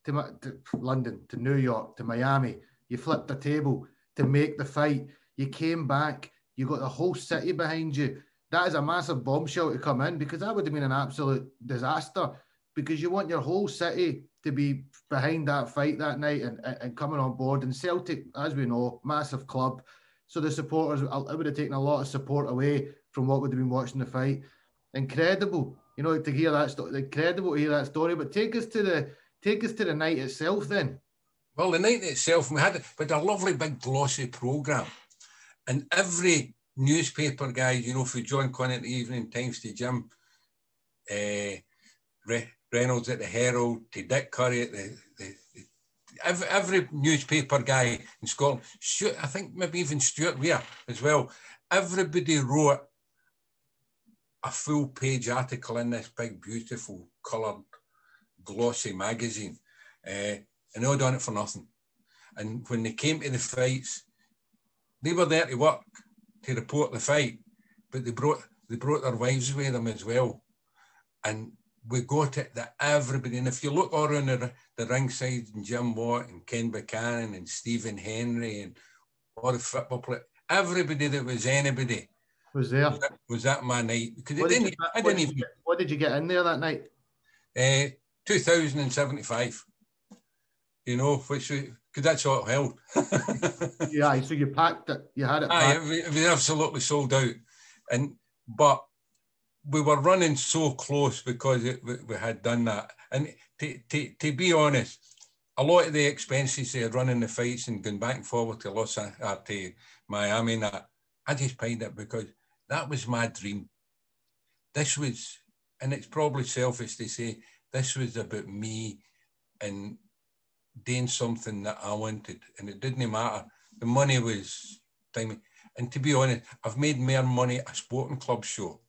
[SPEAKER 1] to, to London, to New York, to Miami. You flipped the table to make the fight. You came back. You got the whole city behind you. That is a massive bombshell to come in because that would have been an absolute disaster. Because you want your whole city to be behind that fight that night and, and, coming on board. And Celtic, as we know, massive club. So the supporters, it would have taken a lot of support away from what would have been watching the fight. Incredible, you know, to hear that story. Incredible to hear that story. But take us to the take us to the night itself, then.
[SPEAKER 2] Well, the night itself, we had but a lovely big glossy program, and every newspaper guy, you know, from John Quinn at the Evening Times to Jim uh, Re- Reynolds at the Herald to Dick Currie at the, the, the every, every, newspaper guy in Scotland, Stuart, I think maybe even Stuart Weir as well. Everybody wrote a full page article in this big, beautiful, coloured, glossy magazine. Uh, and they all done it for nothing. And when they came to the fights, they were there to work to report the fight, but they brought they brought their wives with them as well. And we got it that everybody, and if you look all around the, the ringside, and Jim Watt and Ken Buchanan and Stephen Henry and all the football players, everybody that was anybody
[SPEAKER 1] was there.
[SPEAKER 2] Was that, was that my night?
[SPEAKER 1] Because what, did you, I didn't even. Get, what did you get in there that night?
[SPEAKER 2] Uh, 2075. You know, which because that's all it held. *laughs*
[SPEAKER 1] yeah, so you packed it. You had it. Aye,
[SPEAKER 2] it was absolutely sold out, and but we were running so close because it, we, we, had done that. And to, to, to be honest, a lot of the expenses they had running the fights and going back and forward to Los Angeles, uh, to Miami, that I just paid it because that was my dream. This was, and it's probably selfish to say, this was about me and doing something that I wanted. And it didn't matter. The money was time. And to be honest, I've made more money at a sporting club show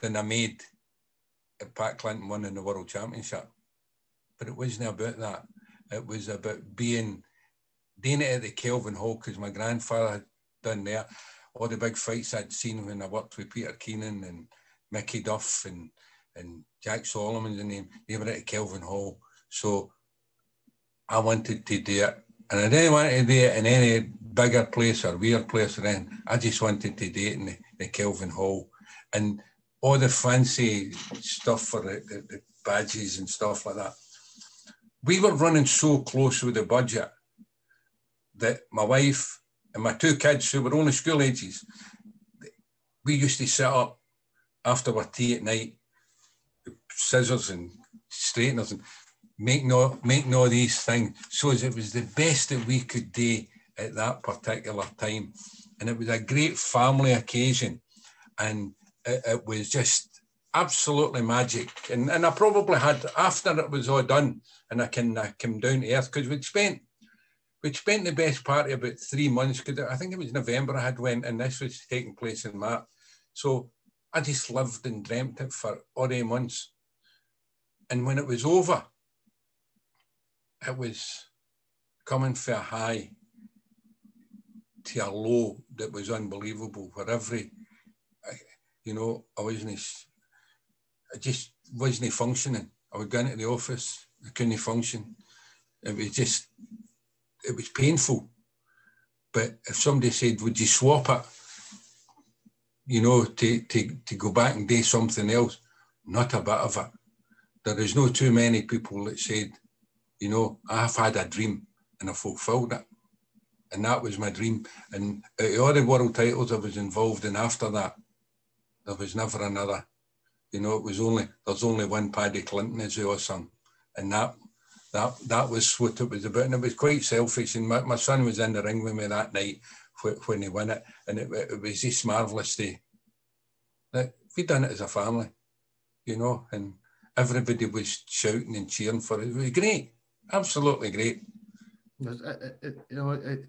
[SPEAKER 2] than I made at Pat Clinton winning the World Championship. But it wasn't about that. It was about being doing it at the Kelvin Hall because my grandfather had done there. All the big fights I'd seen when I worked with Peter Keenan and Mickey Duff and and Jack Solomons name, they were at Kelvin Hall. So I wanted to do it. And I didn't want to do it in any bigger place or weird place or anything. I just wanted to do it in the, the Kelvin Hall. And all the fancy stuff for the, the, the badges and stuff like that. We were running so close with the budget that my wife and my two kids, who were only school ages, we used to sit up after our tea at night, scissors and straighteners, and making all, making all these things. So as it was the best that we could do at that particular time. And it was a great family occasion. And it, it was just absolutely magic. And, and I probably had, after it was all done, and I can I came down to earth, because we'd spent we spent the best part of about three months because I think it was November I had went and this was taking place in March. So I just lived and dreamt it for all eight months. And when it was over, it was coming for a high to a low that was unbelievable. For every, you know, I wasn't, I just wasn't functioning. I would go into the office, I couldn't function. It was just it was painful. But if somebody said, "Would you swap it?" You know, to to to go back and do something else, not a bit of it. There is no too many people that said, you know, I've had a dream and I fulfilled it. And that was my dream. And all the world titles I was involved in after that, there was never another. You know, it was only there's only one Paddy Clinton as awesome. And that that that was what it was about, and it was quite selfish. And my, my son was in the ring with me that night when, he won it, and it, it was just marvelous to that we done it as a family, you know, and everybody was shouting and cheering for it. It was great, absolutely great.
[SPEAKER 1] It, it, you know, it,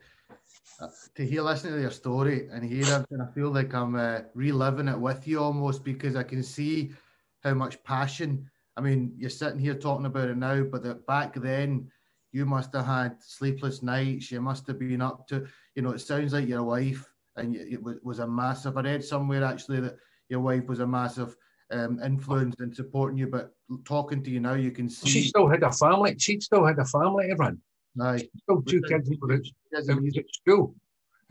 [SPEAKER 1] to hear listening to your story and hear and I feel like I'm uh, reliving it with you almost because I can see how much passion I mean, you're sitting here talking about it now, but that back then you must have had sleepless nights. You must have been up to, you know, it sounds like your wife and it was a massive. I read somewhere actually that your wife was a massive um, influence in supporting you. But talking to you now, you can see
[SPEAKER 2] she still had a family. She still had a family to run.
[SPEAKER 1] Aye.
[SPEAKER 2] Still two kids were at, school.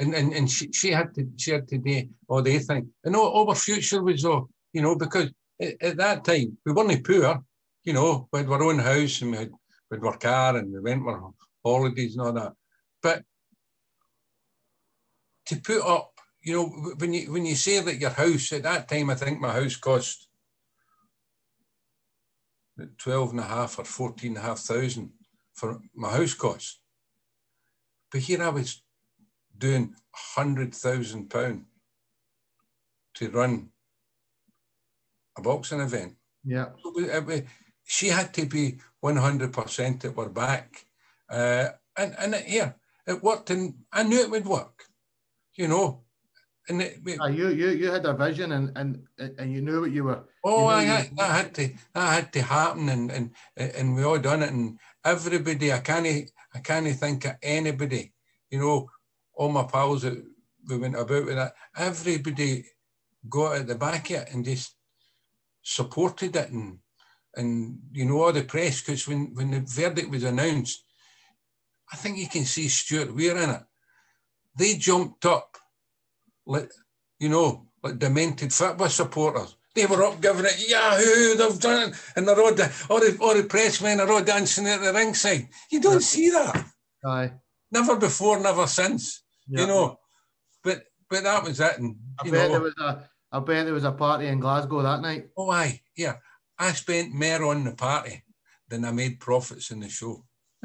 [SPEAKER 2] And, and and she, she had to she had to do all the thing. And all, all our future was all, you know, because at, at that time, we weren't poor, you know, we had our own house and we had, we had our car and we went on holidays and all that. But to put up, you know, when you when you say that your house at that time, I think my house cost 12 and a half or 14 and a half thousand for my house costs. But here I was doing hundred thousand pound to run a boxing event.
[SPEAKER 1] Yeah.
[SPEAKER 2] She had to be 100% at her back. Uh, and, and it, yeah, it worked and I knew it would work, you know. And it,
[SPEAKER 1] uh, you, you, you had a vision and, and, and you knew what you were.
[SPEAKER 2] Oh,
[SPEAKER 1] you
[SPEAKER 2] I had, that had to, that had to happen and, and, and we all done it. And everybody, I can't, I can't think of anybody, you know, all my pals that we went about with that, everybody got at the back of it and just supported it and and you know all the press because when when the verdict was announced, I think you can see Stuart Weir in it. They jumped up like you know like demented football supporters. They were up giving it Yahoo! They've done it, and they're all the all the all the pressmen are all dancing at the ringside. You don't see that.
[SPEAKER 1] Aye.
[SPEAKER 2] Never before, never since. Yeah. You know, but but that was it. And
[SPEAKER 1] I
[SPEAKER 2] bet
[SPEAKER 1] know, there was a I bet there was a party in Glasgow that night.
[SPEAKER 2] Oh, aye, yeah. I spent more on the party than I made profits in the show. *laughs*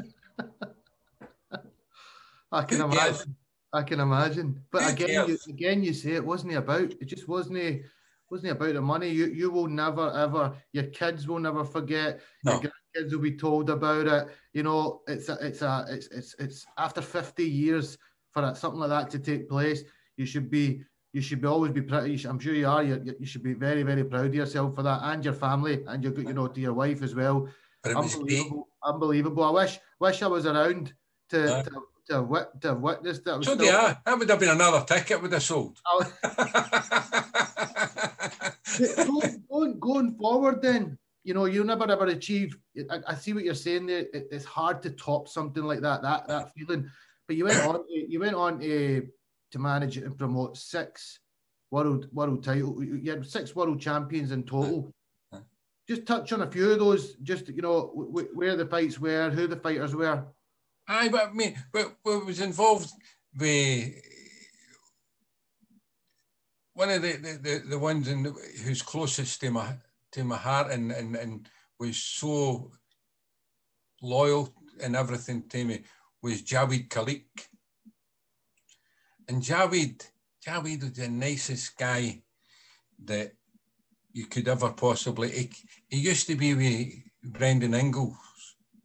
[SPEAKER 1] I can imagine. I can imagine. But again, you, again, you say it wasn't about. It just wasn't. Wasn't about the money. You you will never ever. Your kids will never forget. No. Your grandkids will be told about it. You know, it's a, it's a it's it's it's after fifty years for that, something like that to take place. You should be you should be always be proud. I'm sure you are. You, you should be very very proud of yourself for that and your family and your you know to your wife as well. Unbelievable, unbelievable. I wish wish I was around to, uh, to to have, wit- to have witnessed
[SPEAKER 2] it. So still... yeah, that would have been another ticket would have sold. Oh. *laughs*
[SPEAKER 1] going, going, going forward, then you know you'll never ever achieve. I, I see what you're saying there. It, it's hard to top something like that. That that feeling. But you went on. You went on to to manage and promote six world world title. You had six world champions in total. Just touch on a few of those. Just you know where the fights were, who the fighters were.
[SPEAKER 2] I but I mean, but, but was involved with one of the, the, the, the ones in the, who's closest to my to my heart and, and, and was so loyal and everything to me was Jawaid Khaliq. And Jawaid, Jawaid was the nicest guy that you could ever possibly. He, he used to be with Brendan Ingle's,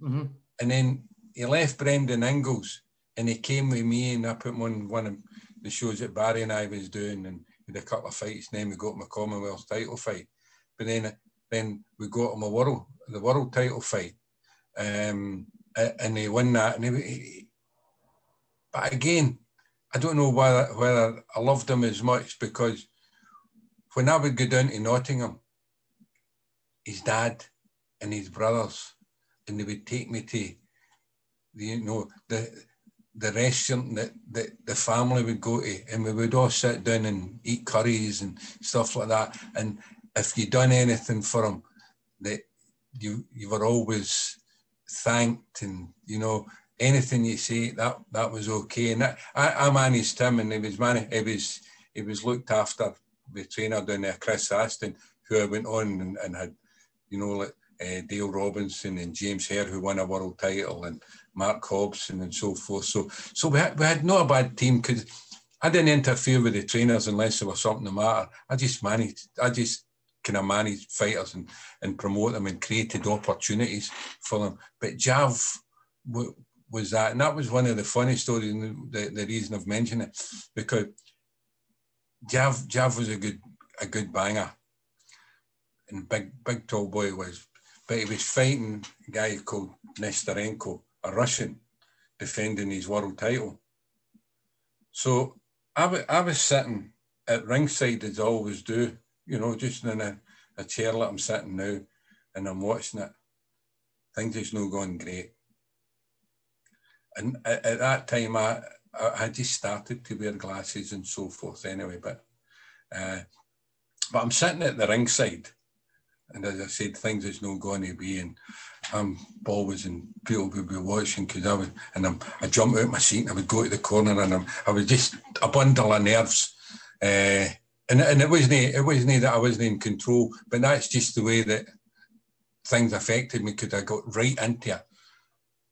[SPEAKER 2] mm-hmm. and then he left Brendan Ingle's and he came with me and I put him on one of the shows that Barry and I was doing and had a couple of fights and then we got him a Commonwealth title fight. But then then we got him a world the world title fight. Um, and he won that. And he, he, but again, I don't know whether whether I loved him as much because when I would go down to Nottingham, his dad and his brothers, and they would take me to you know, the the restaurant that, that the family would go to, and we would all sit down and eat curries and stuff like that. And if you done anything for them, that you you were always thanked, and you know anything you say that that was okay. And that, I, I managed him, and he was man, he was he was looked after the trainer down there, Chris Aston, who I went on and, and had, you know, like uh, Dale Robinson and James Hare, who won a world title, and Mark Hobson and so forth. So, so we had, we had not a bad team because I didn't interfere with the trainers unless there was something the matter. I just managed, I just kind of managed fighters and, and promote them and created opportunities for them. But Jav w- was that, and that was one of the funny stories, and the, the reason I've mentioned it, because Jav Jav was a good a good banger, and big big tall boy was, but he was fighting a guy called Nesterenko, a Russian defending his world title. So I, w- I was sitting at ringside as I always do, you know, just in a, a chair like I'm sitting now and I'm watching it. Things is not going great. And at, at that time, I, I just started to wear glasses and so forth anyway, but uh, but I'm sitting at the ringside and as I said, things is not going to be. And I'm always in people would be watching because I was, and I'm, I jump out my seat and I would go to the corner and I'm, I was just a bundle of nerves. Uh, and, and it wasn't it wasn't that I wasn't in control, but that's just the way that things affected me because I got right into it.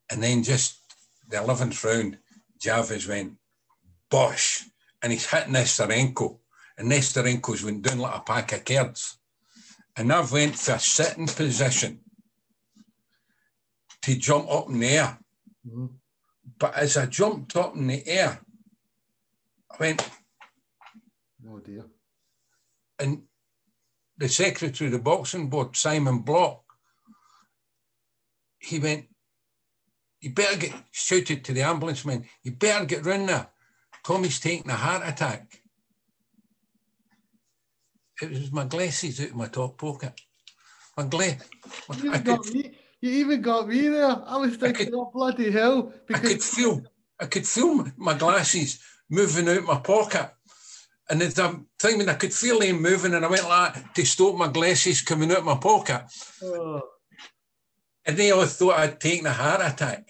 [SPEAKER 2] And then just the 11th round, Javis went, bosh, and he's hitting Nesterenko. And Nesterenko's went down like a pack of cards and I've went for a sitting position to jump up in the air. Mm-hmm. But as I jumped up in the air, I went,
[SPEAKER 1] Oh dear.
[SPEAKER 2] And the secretary of the boxing board, Simon Block, he went, You better get shouted to the ambulance man, you better get round there. Tommy's taking a heart attack it was my glasses out of my top pocket. My glass.
[SPEAKER 1] You even, got me, you even got me there. I was thinking, could, oh bloody hell!
[SPEAKER 2] Because I could feel, I could feel my glasses moving out my pocket, and as I'm thinking, I could feel them moving, and I went like that to stop my glasses coming out my pocket. Oh. And they all thought I'd taken a heart attack.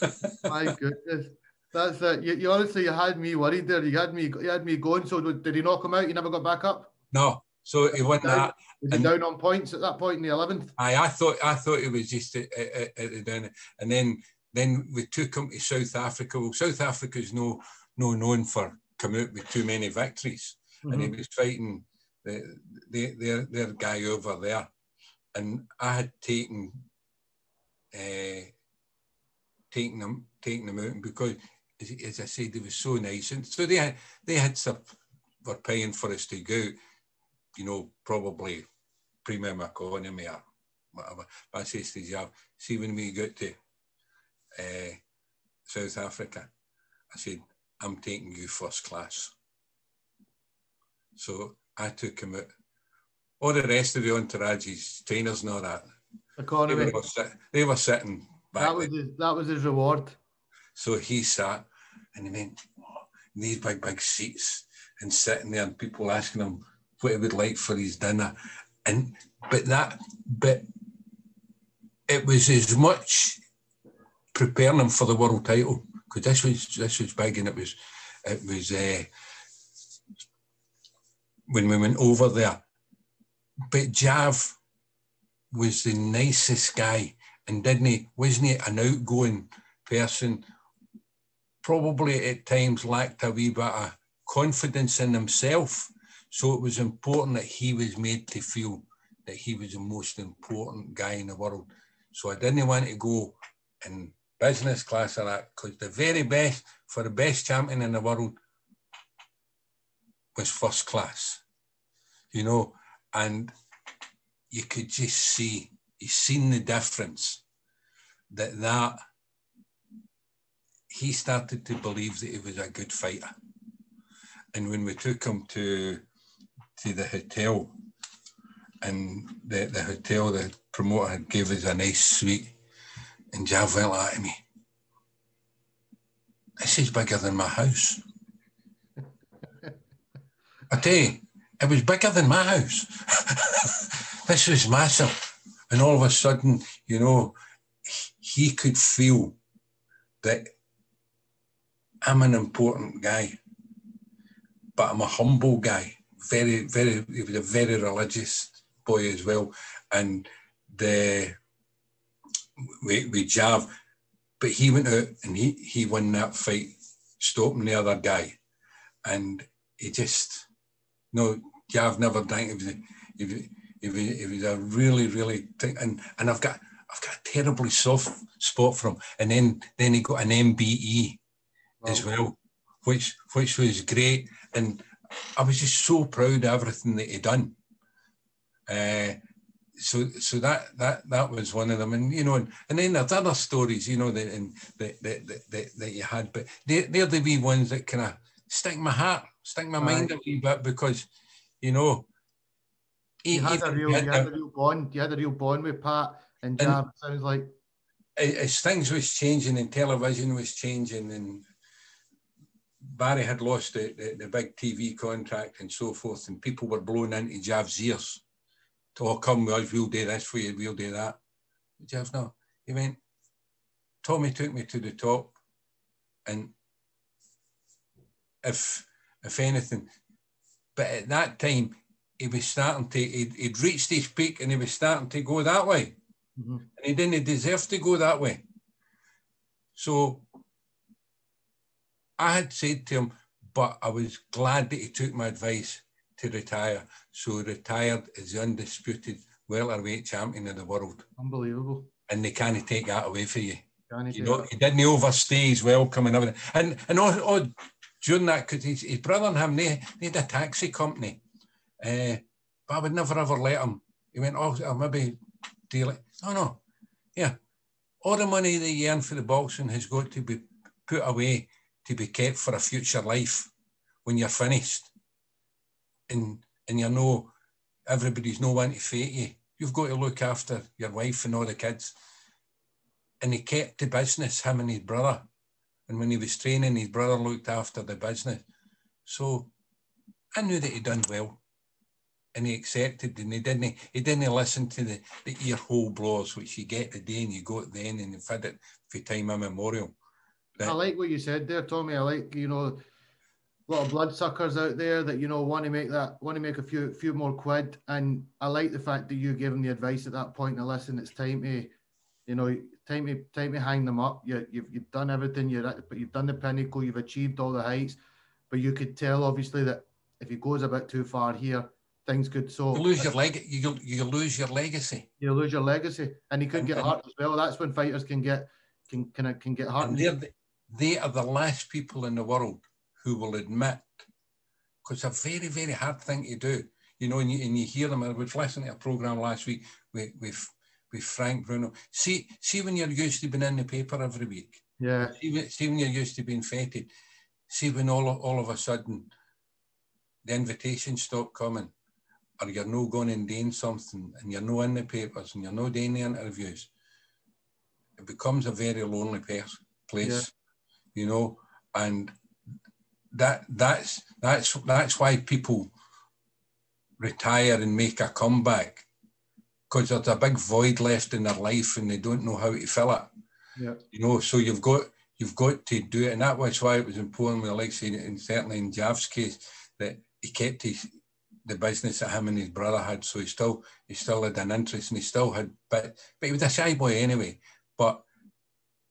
[SPEAKER 2] *laughs*
[SPEAKER 1] my goodness. That's it. You, you, honestly you had me worried there. You had me you had me going. So did he knock him out? You never got back up?
[SPEAKER 2] No. So he went that.
[SPEAKER 1] Was he down on points at that point in the eleventh?
[SPEAKER 2] I I thought I thought it was just at, at, at the down, and then then we took him to South Africa. Well, South Africa's no no known for coming out with too many victories, mm-hmm. and he was fighting the, the their their guy over there, and I had taken uh, taken them taken them out because as, as I said, they were so nice, and so they had they had some were paying for us to go, you know, probably premium economy or whatever. But I says to you, see when we got to uh, South Africa, I said, I'm taking you first class. So I took him out. All the rest of the entourages, trainers and all that.
[SPEAKER 1] Economy.
[SPEAKER 2] They were, sit, they were sitting back.
[SPEAKER 1] That was, his, that was his reward.
[SPEAKER 2] So he sat and he went, oh, these big, big seats and sitting there and people asking him what he would like for his dinner. And but that but it was as much preparing him for the world title because this was this was big and it was it was uh, when we went over there. But Jav was the nicest guy and didn't he wasn't he an outgoing person probably at times lacked a wee bit of confidence in himself. So it was important that he was made to feel that he was the most important guy in the world. So I didn't want to go in business class or that because the very best for the best champion in the world was first class, you know, and you could just see, you seen the difference that that he started to believe that he was a good fighter. And when we took him to to the hotel, and the, the hotel, the promoter had gave us a nice suite, and Jav went at me. This is bigger than my house. I tell you, it was bigger than my house. *laughs* this was massive. And all of a sudden, you know, he could feel that I'm an important guy but I'm a humble guy. Very, very, he was a very religious boy as well. And the we, we Jav, but he went out and he, he won that fight, stopping the other guy. And he just, no, Jav never drank. It was, was, it was, it was a really, really. And, and I've got, I've got a terribly soft spot for him. And then, then he got an MBE wow. as well, which, which was great and I was just so proud of everything that he'd done. Uh, so so that that that was one of them, and you know, and, and then there's other stories, you know, that and that that, that, that you had, but they they're the wee ones that kind of stick my heart, stick my mind a wee bit because, you know,
[SPEAKER 1] he, you had, a real, had, you had a real bond. You had a real bond with Pat and Jab. And sounds like
[SPEAKER 2] as things was changing and television was changing and Barry had lost the, the, the, big TV contract and so forth, and people were blowing into Jav's ears to oh, come with us, we'll do this for you, we'll do that. But Jav, no. He went, Tommy took me to the top, and if if anything, but at that time he was starting to he'd, he'd reached his peak and he was starting to go that way. Mm-hmm. And he didn't deserve to go that way. So I had said to him, but I was glad that he took my advice to retire. So retired as the undisputed welterweight champion of the world.
[SPEAKER 1] Unbelievable.
[SPEAKER 2] And they can't take that away from you. you know, he didn't overstay his welcome and everything. And and all, all during that, because his, his brother and him, they, they had a taxi company. Uh, but I would never ever let him. He went, oh, I'll maybe deal it. No, no. Yeah. All the money they earn for the boxing has got to be put away to be kept for a future life when you're finished. And and you know everybody's no one to fight you. You've got to look after your wife and all the kids. And he kept the business, him and his brother. And when he was training, his brother looked after the business. So I knew that he'd done well. And he accepted and he didn't he didn't listen to the, the ear hole blows which you get today and you got then and you've it for time immemorial.
[SPEAKER 1] I like what you said there, Tommy. I like you know a lot of bloodsuckers out there that you know want to make that want to make a few few more quid, and I like the fact that you gave him the advice at that point. Now listen, it's time to You know, time to time to hang them up. You, you've you've done everything. You're at, but you've done the pinnacle. You've achieved all the heights. But you could tell, obviously, that if he goes a bit too far here, things could so
[SPEAKER 2] you lose your leg. You you lose your legacy.
[SPEAKER 1] You lose your legacy, and he could and, get hurt as well. That's when fighters can get can can can get hurt.
[SPEAKER 2] And they're the, they are the last people in the world who will admit, because it's a very very hard thing to do. You know, and you, and you hear them. I was listening to a program last week with with with Frank Bruno. See see when you're used to being in the paper every week.
[SPEAKER 1] Yeah.
[SPEAKER 2] See, see when you're used to being feted. See when all all of a sudden the invitations stop coming or you're no going and doing something and you're no in the papers and you're no doing the interviews, it becomes a very lonely place, place yeah. You know, and that that's that's that's why people retire and make a comeback because there's a big void left in their life and they don't know how to fill it.
[SPEAKER 1] Yeah.
[SPEAKER 2] You know, so you've got you've got to do it, and that was why it was important with Alexei, and certainly in Jav's case, that he kept his the business that him and his brother had. So he still he still had an interest and he still had but but he was a shy boy anyway. But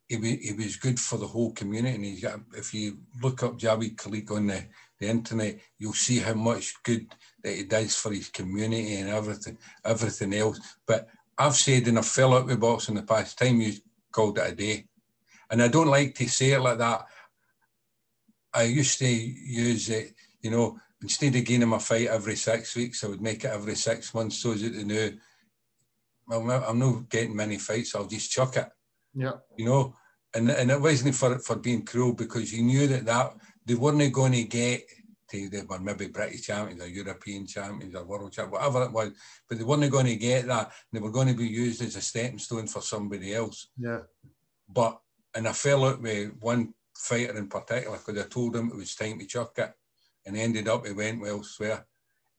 [SPEAKER 2] he was, he was good for the whole community. And he's got if you look up Jawaid Khaliq on the, the internet, you'll see how much good that he does for his community and everything everything else. But I've said and I've fell out with boxing the past time you called it a day. And I don't like to say it like that. I used to use it, you know, instead of gaining my fight every six weeks, I would make it every six months so that they knew well, I'm not getting many fights, I'll just chuck it.
[SPEAKER 1] Yeah.
[SPEAKER 2] You know, and and it wasn't for for being cruel because you knew that that they weren't going to get to they were maybe British champions or European champions or world champions, whatever it was, but they weren't going to get that. They were going to be used as a stepping stone for somebody else.
[SPEAKER 1] Yeah.
[SPEAKER 2] But and I fell out with one fighter in particular because I told him it was time to chuck it and ended up he went elsewhere.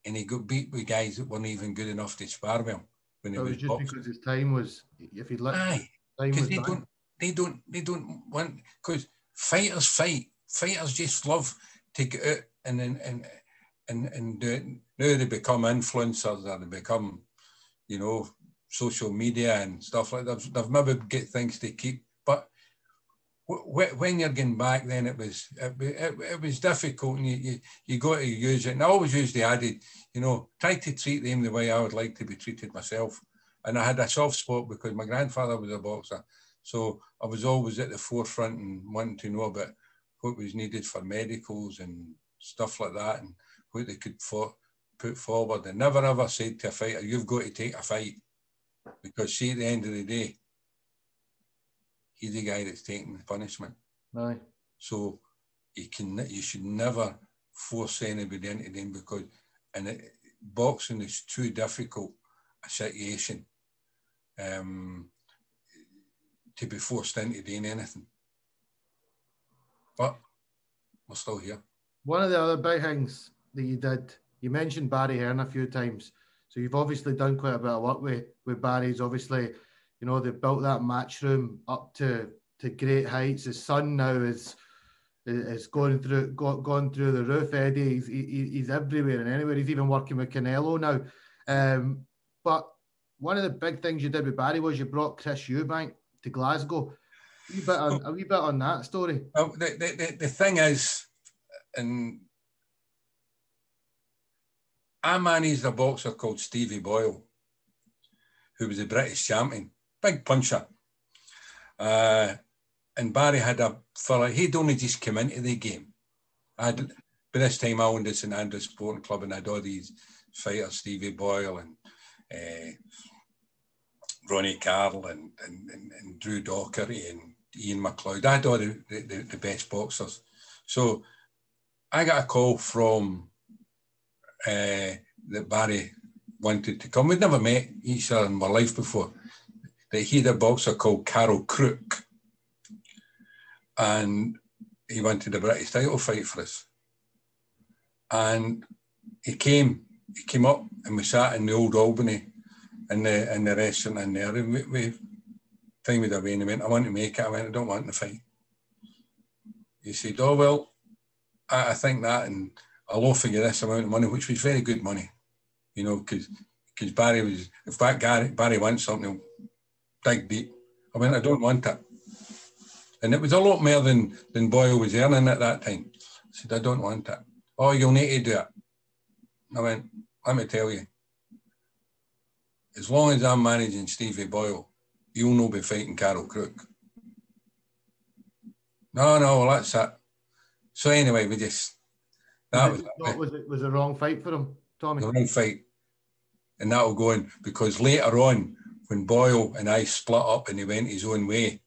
[SPEAKER 2] And he got beat with guys that weren't even good enough to spar with him
[SPEAKER 1] when he was, was just boxing. because his time was if he'd let
[SPEAKER 2] Aye, because they don't they don't they don't want because fighters fight. Fighters just love to get out and and and and, and do it. Now they become influencers or they become, you know, social media and stuff like that. They've, maybe get things to keep, but when you're getting back, then it was it, it, it, was difficult, and you, you you got to use it. And I always used the added, you know, try to treat them the way I would like to be treated myself. And I had a soft spot because my grandfather was a boxer, so I was always at the forefront and wanting to know about what was needed for medicals and stuff like that, and what they could for, put forward. And never ever said to a fighter, "You've got to take a fight," because see, at the end of the day he's the guy that's taking the punishment.
[SPEAKER 1] Aye.
[SPEAKER 2] So you can you should never force anybody into them because and it, boxing is too difficult a situation um, to be forced into doing anything. But we're still here.
[SPEAKER 1] One of the other big things that you did, you mentioned Barry Hearn a few times. So you've obviously done quite a bit of work with, with Barry's obviously you know, they built that Matchroom up to to great heights. His son now is is going through go, going through the roof. Eddie, he's, he, he's everywhere and anywhere. He's even working with Canelo now. Um, but one of the big things you did with Barry was you brought Chris Eubank to Glasgow. A wee bit on, a wee bit on that story.
[SPEAKER 2] Well, the, the, the thing is, and I managed a boxer called Stevie Boyle, who was a British champion big puncher. Uh, and Barry had a fella, he'd only just come into the game. I had, by this time, I owned the St Andrews Sporting Club and I'd all these fighters, Stevie Boyle and uh, Ronnie Carl and, and, and, and, Drew Docherty and Ian McLeod. I had all the, the, the best boxers. So I got a call from uh, that Barry wanted to come. We'd never met each other in my life before that he had a boxer called Carl Crook. And he wanted a British title fight for us. And he came, he came up and we sat in the old Albany in the in the restaurant in there and we, we time with away and he went, I want to make it. I went, I don't want to fight. He said, Oh well, I, I think that and I'll offer you this amount of money, which was very good money, you know, because because Barry was if that Barry, Barry wants something, dig deep. I went, I don't want it. And it was a lot more than, than Boyle was earning at that time. I said, I don't want it. Oh, you'll need to do it. I went, let me tell you, as long as I'm managing Stevie Boyle, you'll not be fighting Carl Crook. No, no, well, that's it. So anyway, we just
[SPEAKER 1] that was, was, was it was a wrong fight for him, Tommy.
[SPEAKER 2] The wrong fight, and that'll go in because later on, when Boyle and I split up and he went his own way,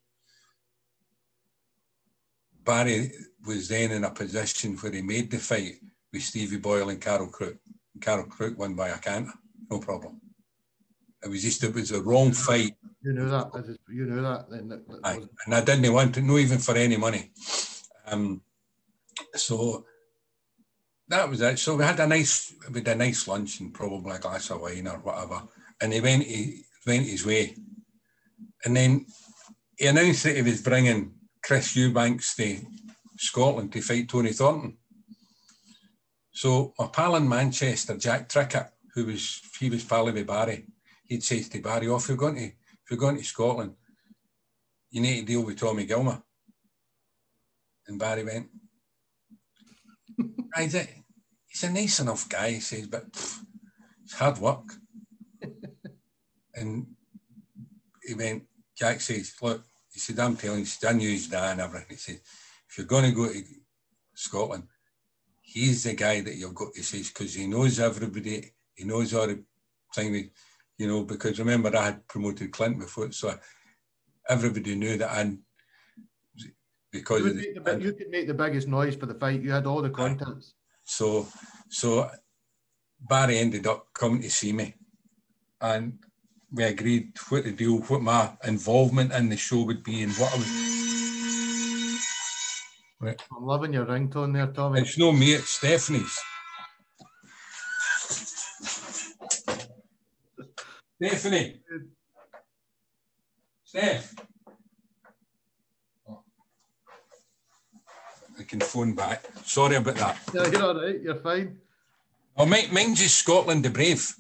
[SPEAKER 2] Barry was then in a position where he made the fight with Stevie Boyle and Carl Crook. Carl Crook won by a canter, no problem. It was just it was a wrong fight.
[SPEAKER 1] You knew that. You knew that. Then that,
[SPEAKER 2] that Aye. and I didn't want to, no even for any money. Um, so that was it. So we had a nice, we had a nice lunch and probably a glass of wine or whatever. And he went, he went his way. And then he announced that he was bringing Chris Eubanks to Scotland to fight Tony Thornton. So my pal in Manchester, Jack Trickett, who was he was pal with Barry, he'd say to Barry, oh, if you're going to if you're going to Scotland, you need to deal with Tommy Gilmour. And Barry went, he's, a, he's a nice enough guy, he says, but pff, it's hard work. *laughs* and he went, Jack says, look, he said, I'm telling you, I knew his dad and everything. He said, if you're going to go to Scotland, he's the guy that you've got to say, because he knows everybody, he knows all the thing, you know, because remember I had promoted Clint before, so everybody knew that and because
[SPEAKER 1] you, the, the, you could make the biggest noise for the fight. You had all the contacts.
[SPEAKER 2] So, so Barry ended up coming to see me, and we agreed what the deal, what my involvement in the show would be, and what I was.
[SPEAKER 1] Right. I'm loving your ringtone there, Tommy.
[SPEAKER 2] It's no me, it's Stephanie's. Stephanie. Steph. Oh. I can phone back. Sorry about that.
[SPEAKER 1] No, you're all right. You're fine.
[SPEAKER 2] Oh, mine, mine's just Scotland the Brave.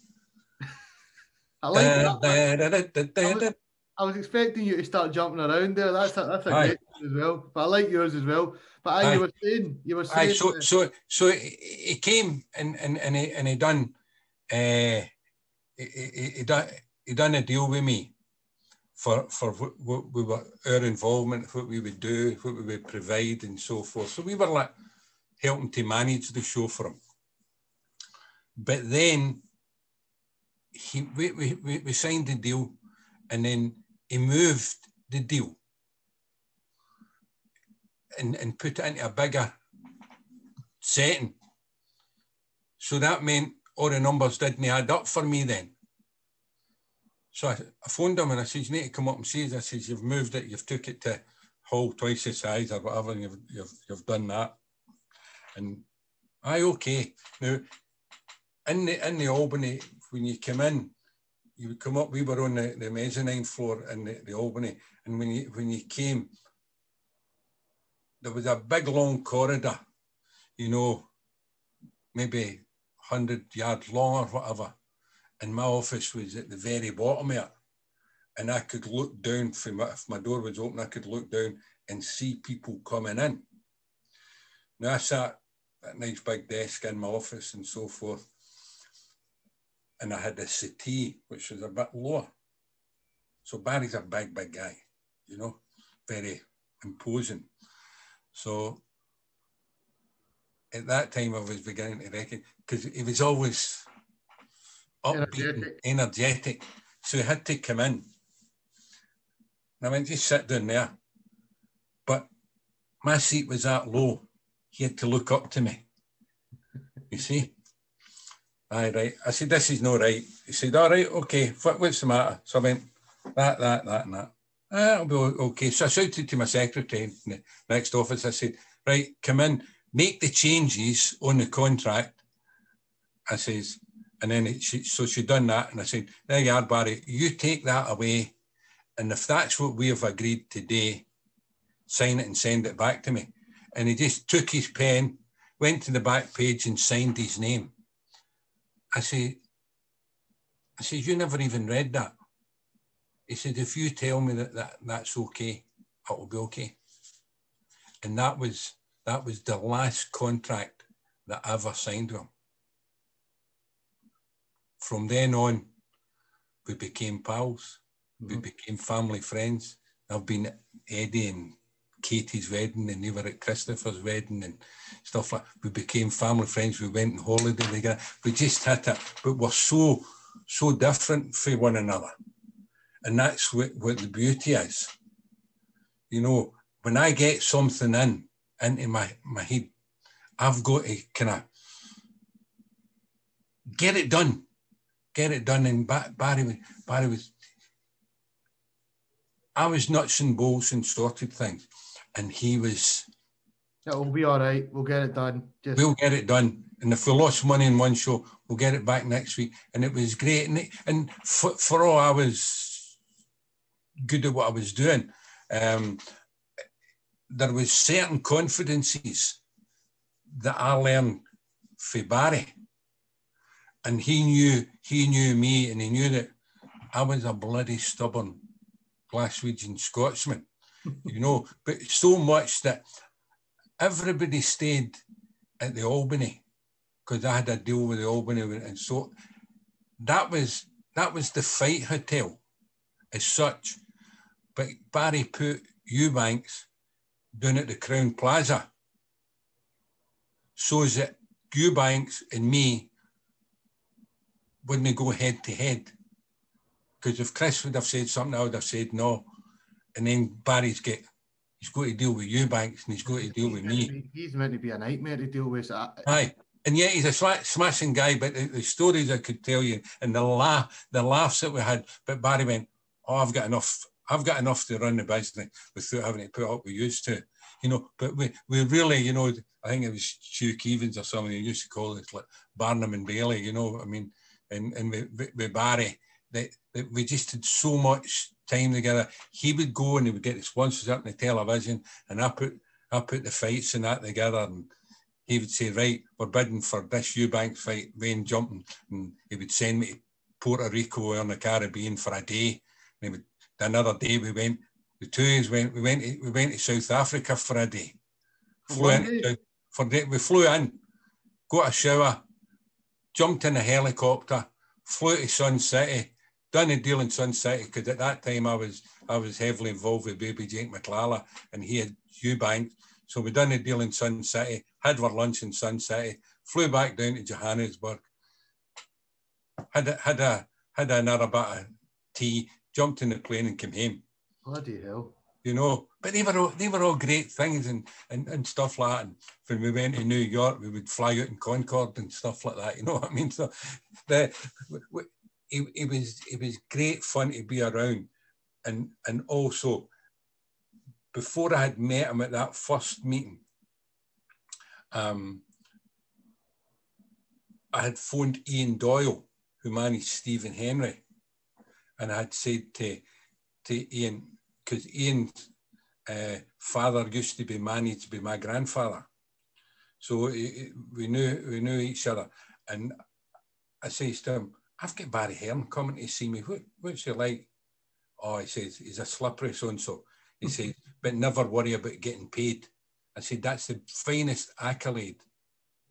[SPEAKER 1] I like that. I was, I was, expecting you to start jumping around there. That's a, that's a great as well. But I like yours as well. But I, you were saying, you were saying.
[SPEAKER 2] Aye, so, so, so he came and and and he and he done, uh, he, he, he done he done a deal with me for for what, what we were our involvement, what we would do, what we would provide, and so forth. So we were like helping to manage the show for him. But then he, we, we, we signed the deal and then he moved the deal and, and put it into a bigger setting. So that meant all the numbers didn't add up for me then. So I, I phoned him and I said, you need to come up and see us. I said, you've moved it, you've took it to Hull twice the size or whatever, and you've, you've, you've done that. And I okay. Now, in the, in the Albany, when you came in, you would come up, we were on the, the mezzanine floor in the, the Albany, and when you, when you came, there was a big long corridor, you know, maybe 100 yards long or whatever. And my office was at the very bottom of it. And I could look down from if my door was open, I could look down and see people coming in. Now I sat at a nice big desk in my office and so forth and I had a settee, which was a bit lower. So Barry's a big, big guy, you know, very imposing. So at that time, I was beginning to reckon because he was always upbeat, energetic. energetic. So he had to come in. And I went, just sit down there. But my seat was that low. He had to look up to me. You see? Aye, right. I said, this is not right. He said, all right, okay, what, what's the matter? So I went, that, that, that, and that. Ah, be okay. So I shouted to my secretary in the next office. I said, right, come in, make the changes on the contract. I says, and then it, she, so she done that. And I said, there you are, Barry, you take that away. And if that's what we have agreed today, sign it and send it back to me. And he just took his pen, went to the back page and signed his name. I say, I said, you never even read that. He said, if you tell me that, that that's okay, it will be okay. And that was that was the last contract that I ever signed with him. From then on, we became pals. Mm-hmm. We became family friends. I've been Eddie and Katie's wedding and they were at Christopher's wedding and stuff like We became family friends. We went on holiday together. We just had to, but we're so, so different for one another. And that's what, what the beauty is. You know, when I get something in into my, my head, I've got to kind of get it done. Get it done. And Barry, Barry was, I was nuts and bolts and sorted things. And he was.
[SPEAKER 1] It'll be all right. We'll get it done.
[SPEAKER 2] Just... We'll get it done. And if we lost money in one show, we'll get it back next week. And it was great. And, it, and for, for all I was good at what I was doing, um, there was certain confidences that I learned for Barry. And he knew he knew me and he knew that I was a bloody stubborn Glaswegian Scotsman, *laughs* you know, but so much that everybody stayed at the Albany because I had a deal with the Albany and so that was that was the fight hotel as such. But Barry put Eubanks down at the Crown Plaza so that Eubanks and me wouldn't go head to head. Because if Chris would have said something, I would have said no. And then Barry's get he's got to deal with Eubanks and he's got to deal
[SPEAKER 1] he's
[SPEAKER 2] with me.
[SPEAKER 1] Be, he's meant to be a nightmare to deal with.
[SPEAKER 2] Aye. And yet he's a smashing guy, but the, the, stories I could tell you and the laugh, the laughs that we had. But Barry went, "Oh, I've got enough. I've got enough to run the business without having to put up with used to." You know, but we, we really, you know, I think it was Hugh Keevins or something. He used to call it like Barnum and Bailey. You know, I mean, and and with, with Barry, that, we just had so much time together. He would go and he would get the sponsors up on the television, and I put I put the fights and that together, and he would say, right, we're bidding for this Eubank fight, Wayne jumping, and he would send me to Puerto Rico or the Caribbean for a day. Another day we went. The two of us went. We went. To, we went to South Africa for a day. Flew in, for day, we flew in, got a shower, jumped in a helicopter, flew to Sun City, done a deal in Sun City because at that time I was I was heavily involved with baby Jake Matlala and he had Eubank. So we done a deal in Sun City, had our lunch in Sun City, flew back down to Johannesburg, had a, had a had another bit of tea, jumped in the plane and came home.
[SPEAKER 1] Bloody hell
[SPEAKER 2] you know. But they were all, they were all great things and, and, and stuff like that. And when we went to New York, we would fly out in Concorde and stuff like that. You know what I mean? So the it, it was it was great fun to be around, and and also before I had met him at that first meeting, um, I had phoned Ian Doyle, who managed Stephen Hendry, and I had said to to Ian, because Ian's uh, father used to be managed by my grandfather. So it, we knew we knew each other. And I says to him, I've got Barry Hearn coming to see me. What, what's he like? Oh, he says, he's a slippery so and so. He mm-hmm. says, but never worry about getting paid. I said, that's the finest accolade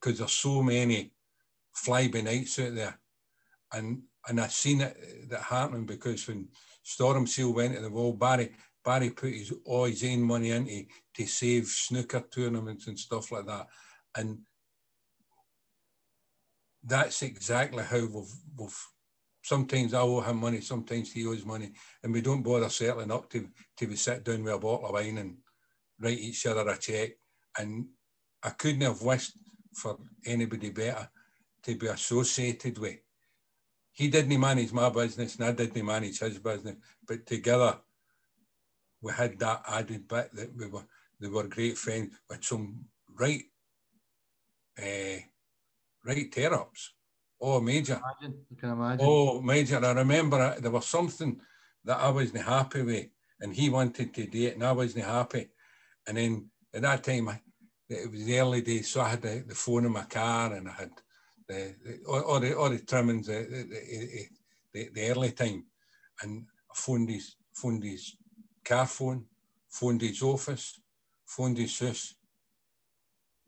[SPEAKER 2] because there's so many fly by nights out there. And and I've seen it uh, that happening because when Stormseal went to the wall, Barry Barry put his all his own money into to save snooker tournaments and stuff like that. And that's exactly how we've, we've sometimes I owe him money, sometimes he owes money, and we don't bother settling up to to we sit down with a bottle of wine and write each other a check. And I couldn't have wished for anybody better to be associated with. He didn't manage my business and I didn't manage his business, but together we had that added bit that we were they were great friends with some right uh, right tear ups. Oh, major.
[SPEAKER 1] Imagine, you can imagine.
[SPEAKER 2] Oh, major. I remember there was something that I wasn't happy with, and he wanted to do it, and I wasn't happy. And then at that time, I, it was the early days, so I had the, the phone in my car, and I had the, the all, all, uh, the the the, the, the, early time, and I phoned his, phoned his car phone, phoned his office, phoned his sis,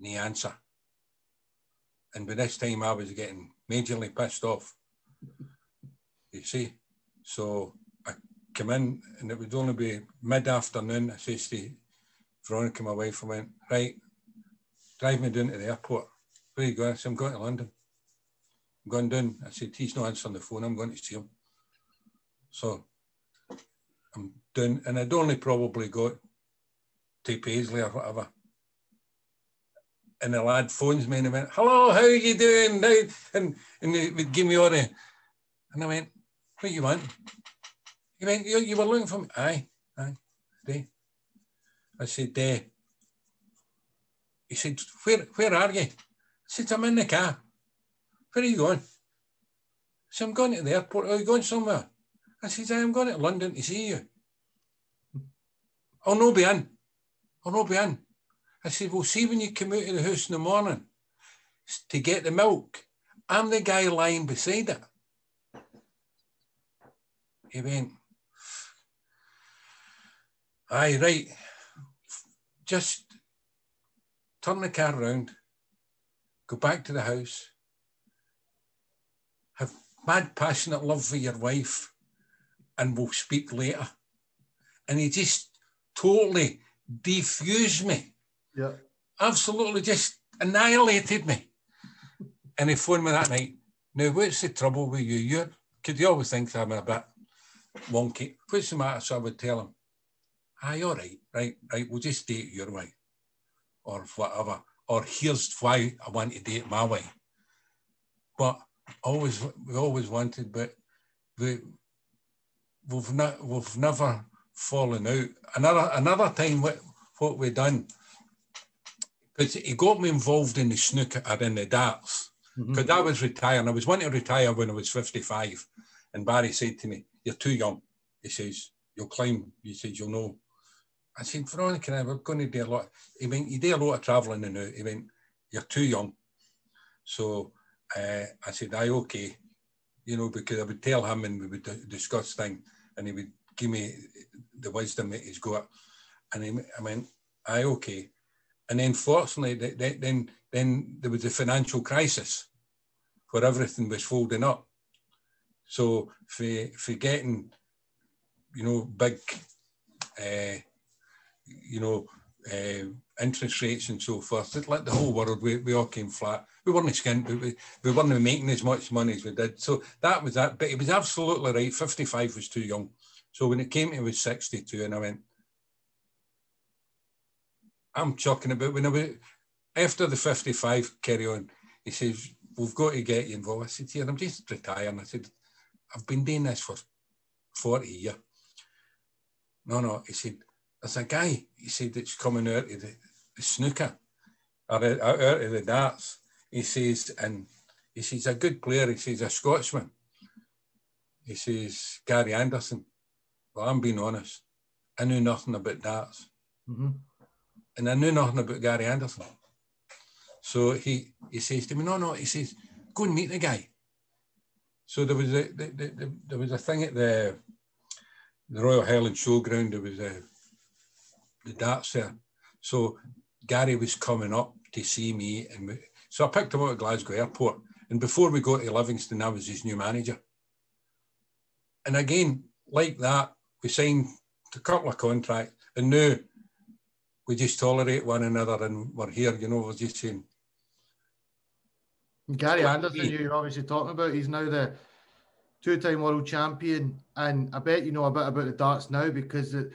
[SPEAKER 2] no answer. And by this time I was getting majorly pissed off. You see? So I come in and it would only be mid-afternoon. I says to Veronica, my wife, I went, right, drive me down to the airport. Where are you going? I said, I'm going to London. I'm going down. I said, he's not answering the phone. I'm going to see him. So I'm doing, and I'd only probably got to Paisley or whatever. And the lad phones me and he went, hello, how are you doing? And, and he would give me all the, and I went, what you want? He went, you, you were looking for me? Aye, aye, day. I said, eh. He said, where, where are you? I said, I'm in the car. Where are you going? I said, I'm going to the airport. Are you going somewhere? I said, I'm going to London to see you. I'll no be in. I'll no be in. I said, well, see when you come out of the house in the morning to get the milk, I'm the guy lying beside it. He went, aye, right, just turn the car around, go back to the house, have mad passionate love for your wife, and we'll speak later. And he just totally defused me.
[SPEAKER 1] Yeah.
[SPEAKER 2] Absolutely just annihilated me. And he phoned me that night. Now, what's the trouble with you? You're, could you always think I'm a bit wonky. What's the matter? So I would tell him, aye, all right, right, right, we'll just date your way or whatever. Or here's why I want to date my way. But always, we always wanted, but we, we've not, we've never fallen out. Another, another time, what, what we done, because he got me involved in the snooker or in the darts, because mm-hmm. I was retiring. I was wanting to retire when I was 55. And Barry said to me, you're too young. He says, you'll climb. He says, you'll know. I said, Veronica, we're going to do a lot. He went, you do a lot of travelling and now. He went, you're too young. So uh, I said, aye, okay. You know, because I would tell him and we would discuss things and he would give me the wisdom that he's got. And he, I went, aye, okay. And then fortunately, then, then there was a financial crisis where everything was folding up. So for, for getting, you know, big, uh, you know, uh, interest rates and so forth, like the whole world, we, we all came flat. We weren't skint, but we, we weren't making as much money as we did. So that was that. But it was absolutely right. 55 was too young. So when it came it was 62 and I went, I'm chucking about when I was after the 55 carry on, he says, We've got to get you involved. I said, I'm just retiring. I said, I've been doing this for 40 years. No, no, he said, there's a guy, he said, that's coming out of the snooker or out, out of the darts. He says, and he says, a good player, he says, a Scotsman. He says, Gary Anderson. Well, I'm being honest. I knew nothing about darts. Mm-hmm. And I knew nothing about Gary Anderson. So he, he says to me, no, no, he says, go and meet the guy. So there was a the, the, the, there was a thing at the the Royal Highland Showground. There was a the darts there. So Gary was coming up to see me, and we, so I picked him up at Glasgow Airport. And before we got to Livingston, I was his new manager. And again, like that, we signed a couple of contracts, and now we just tolerate one another, and we're here. You know, we're just saying
[SPEAKER 1] Gary Anderson, you're obviously talking about, he's now the two-time world champion, and I bet you know a bit about the darts now because the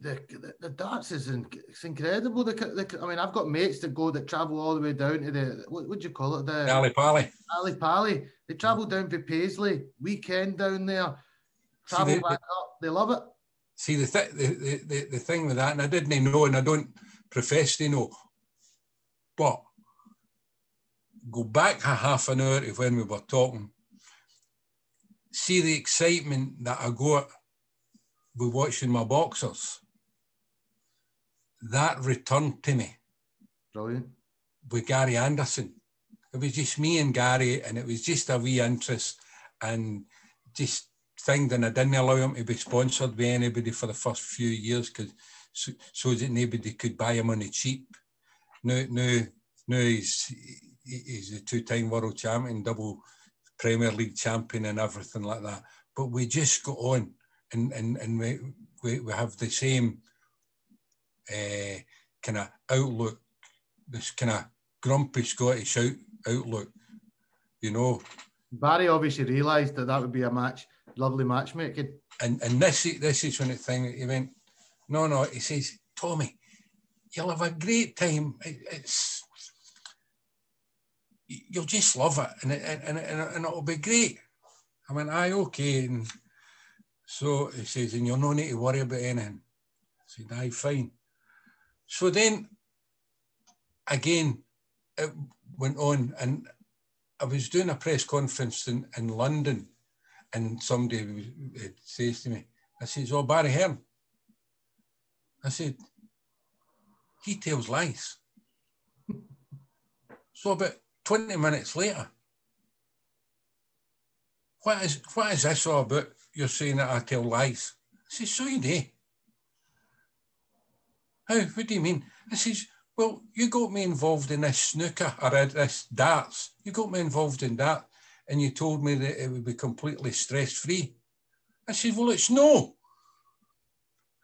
[SPEAKER 1] the, the, the darts is it's incredible. The, the, I mean, I've got mates that go that travel all the way down to the what would you call it? The
[SPEAKER 2] Ali Pali.
[SPEAKER 1] Ali Pali. They travel down to Paisley, weekend down there, travel the, back up. They love it.
[SPEAKER 2] See the, th- the, the the thing with that, and I didn't know, and I don't profess to know, but go back a half an hour to when we were talking, see the excitement that I got with watching my boxers. That returned to me.
[SPEAKER 1] Brilliant.
[SPEAKER 2] With Gary Anderson. It was just me and Gary, and it was just a wee interest and just thing, and I didn't allow him to be sponsored by anybody for the first few years because so, so that nobody could buy him on the cheap. Now, now, now he's he's a two-time world champion, double Premier League champion, and everything like that. But we just got on, and and and we we, we have the same uh, kind of outlook, this kind of grumpy Scottish out, outlook, you know.
[SPEAKER 1] Barry obviously realised that that would be a match, lovely matchmaking.
[SPEAKER 2] And and this this is when the thing he went, no, no, he says, Tommy, you'll have a great time. It, it's you'll just love it, and it, and, and, and it'll be great. I went, aye, okay. And so he says, and you'll no need to worry about anything. I said, aye, fine. So then, again, it went on, and I was doing a press conference in, in London, and somebody says to me, I says, oh, Barry Hearn. I said, he tells lies. *laughs* so about 20 minutes later, what is, what is this all about? You're saying that I tell lies. I said, so you do. How? What do you mean? I says, well, you got me involved in this snooker or this darts. You got me involved in that, and you told me that it would be completely stress free. I said, well, it's no.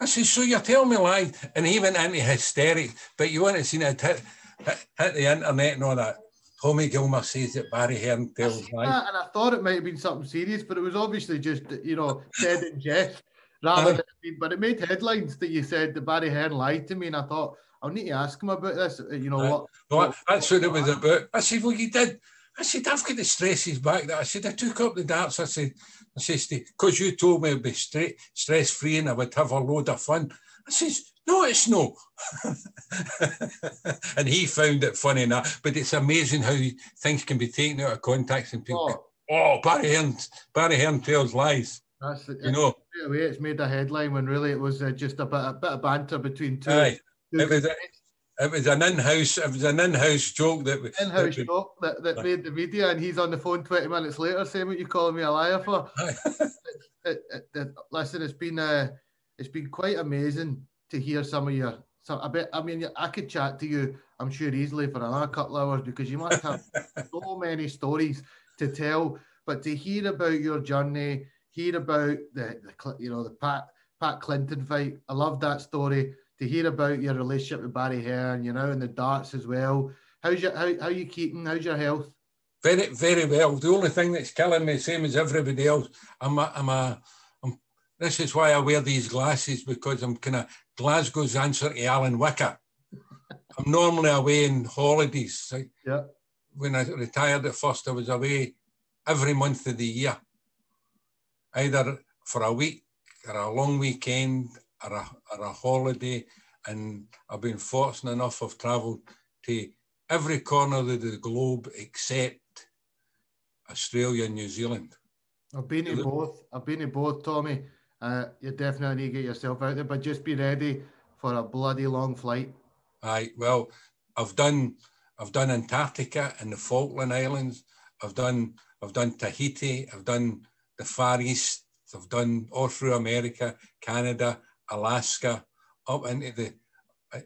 [SPEAKER 2] I said, so you're telling me lies? And he went into hysterics, but you want to see it hit, hit, hit the internet and all that. Tommy Gilmour says that Barry Hearn tells lies.
[SPEAKER 1] And I thought it might have been something serious, but it was obviously just, you know, said in jest rather than, but it made headlines that you said that Barry Hearn lied to me, and I thought I'll need to ask him about this. Uh, you know what?
[SPEAKER 2] No, that's what it was about. I said, well, you did. I said, I've got the stresses back. That I said, I took up the darts. I said, I said, because you told me it'd be straight, stress free and I would have a load of fun. I says, no, it's no. *laughs* and he found it funny enough. But it's amazing how things can be taken out of context and people. Oh, oh Barry Hearn, Barry Hearn tells lies.
[SPEAKER 1] That's
[SPEAKER 2] it. You know,
[SPEAKER 1] way it's made a headline when really it was uh, just a bit, a bit of banter between two.
[SPEAKER 2] Aye. two it was. A, it was an in-house. It was an in-house joke that
[SPEAKER 1] in-house that joke that, that made the media, and he's on the phone twenty minutes later saying what you calling me a liar for. *laughs* it, it, listen, it's been uh, it's been quite amazing to hear some of your. So I bet I mean I could chat to you. I'm sure easily for another couple of hours because you must have *laughs* so many stories to tell. But to hear about your journey, hear about the, the you know the Pat Pat Clinton fight. I love that story. To hear about your relationship with Barry Hearn, you know, and the darts as well. How's your how how you keeping? How's your health?
[SPEAKER 2] Very very well. The only thing that's killing me, same as everybody else, I'm a, I'm a this is why I wear these glasses because I'm kind of Glasgow's answer to Alan Whicker. I'm normally away in holidays.
[SPEAKER 1] Yeah.
[SPEAKER 2] When I retired at first, I was away every month of the year either for a week or a long weekend or a, or a holiday. And I've been fortunate enough, I've travelled to every corner of the globe except Australia and New Zealand.
[SPEAKER 1] I've been in both. I've been in both, Tommy. Uh, you definitely need to get yourself out there, but just be ready for a bloody long flight.
[SPEAKER 2] Aye, well, I've done I've done Antarctica and the Falkland Islands. I've done I've done Tahiti. I've done the Far East. I've done all through America, Canada, Alaska, up into the,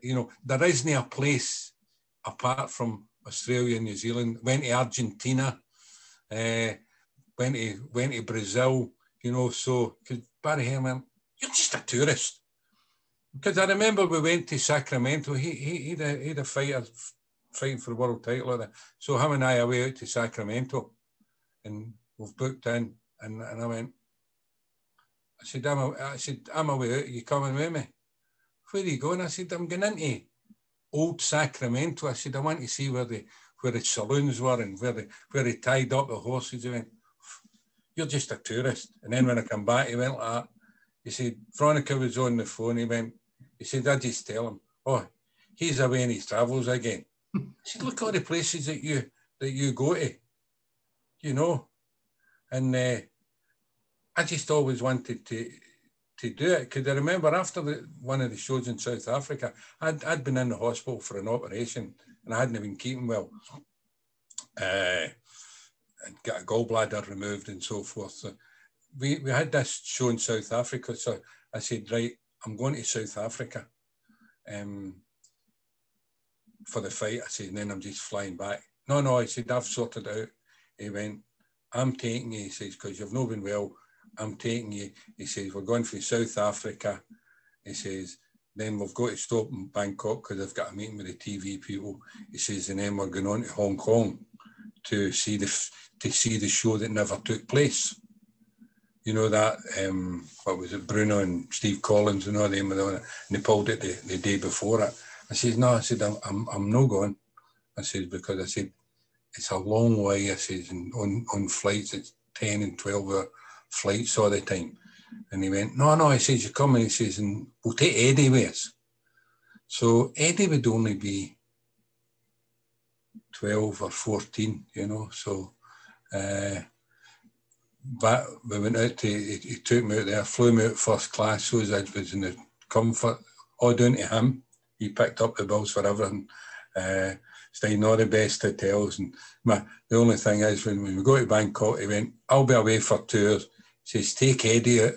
[SPEAKER 2] you know, there isn't a place apart from Australia and New Zealand. Went to Argentina, uh, went to went to Brazil. You know, so Barry Herman, you're just a tourist. Because I remember we went to Sacramento. He he he'd a, he had a fighter fighting for the world title. So him and I are way out to Sacramento, and we've booked in and, and I went, I said, I'm, a, I said, I'm away out. Are you coming with me? Where are you going? I said, I'm going into old Sacramento. I said, I want to see where the where the saloons were and where they where they tied up the horses. He went, You're just a tourist. And then when I come back, he went like that. He said, Veronica was on the phone. He went, he said, I just tell him, Oh, he's away and he travels again. *laughs* I said, Look at all the places that you that you go to. You know. And uh, I just always wanted to to do it because I remember after the, one of the shows in South Africa, I'd, I'd been in the hospital for an operation and I hadn't been keeping well. Uh, and got a gallbladder removed and so forth. So we, we had this show in South Africa. So I said, right, I'm going to South Africa um, for the fight. I said, and then I'm just flying back. No, no, I said, I've sorted out. He went, I'm taking you, he says, because you've not been well. I'm taking you. He says, we're going for South Africa. He says, then we've got to stop in Bangkok because I've got a meeting with the TV people. He says, and then we're going on to Hong Kong to see the to see the show that never took place. You know that um, what was it, Bruno and Steve Collins and all them and they pulled it the, the day before it. I said, no, I said, I'm, I'm, I'm not going. I said, because I said, it's a long way. I said, and on, on flights, it's 10 and 12 hour flights all the time. And he went, no, no, he says, you're coming. He says, and we'll take Eddie with us. So Eddie would only be 12 or 14, you know. So, uh, but we went out to, he, he, took me out there, flew me out first class, so I was in the comfort, all down to him. He picked up the bills for everything. Uh, staying all the best hotels. And my, the only thing is, when, when we go to Bangkok, he went, I'll be away for two hours. He says, take Eddie out.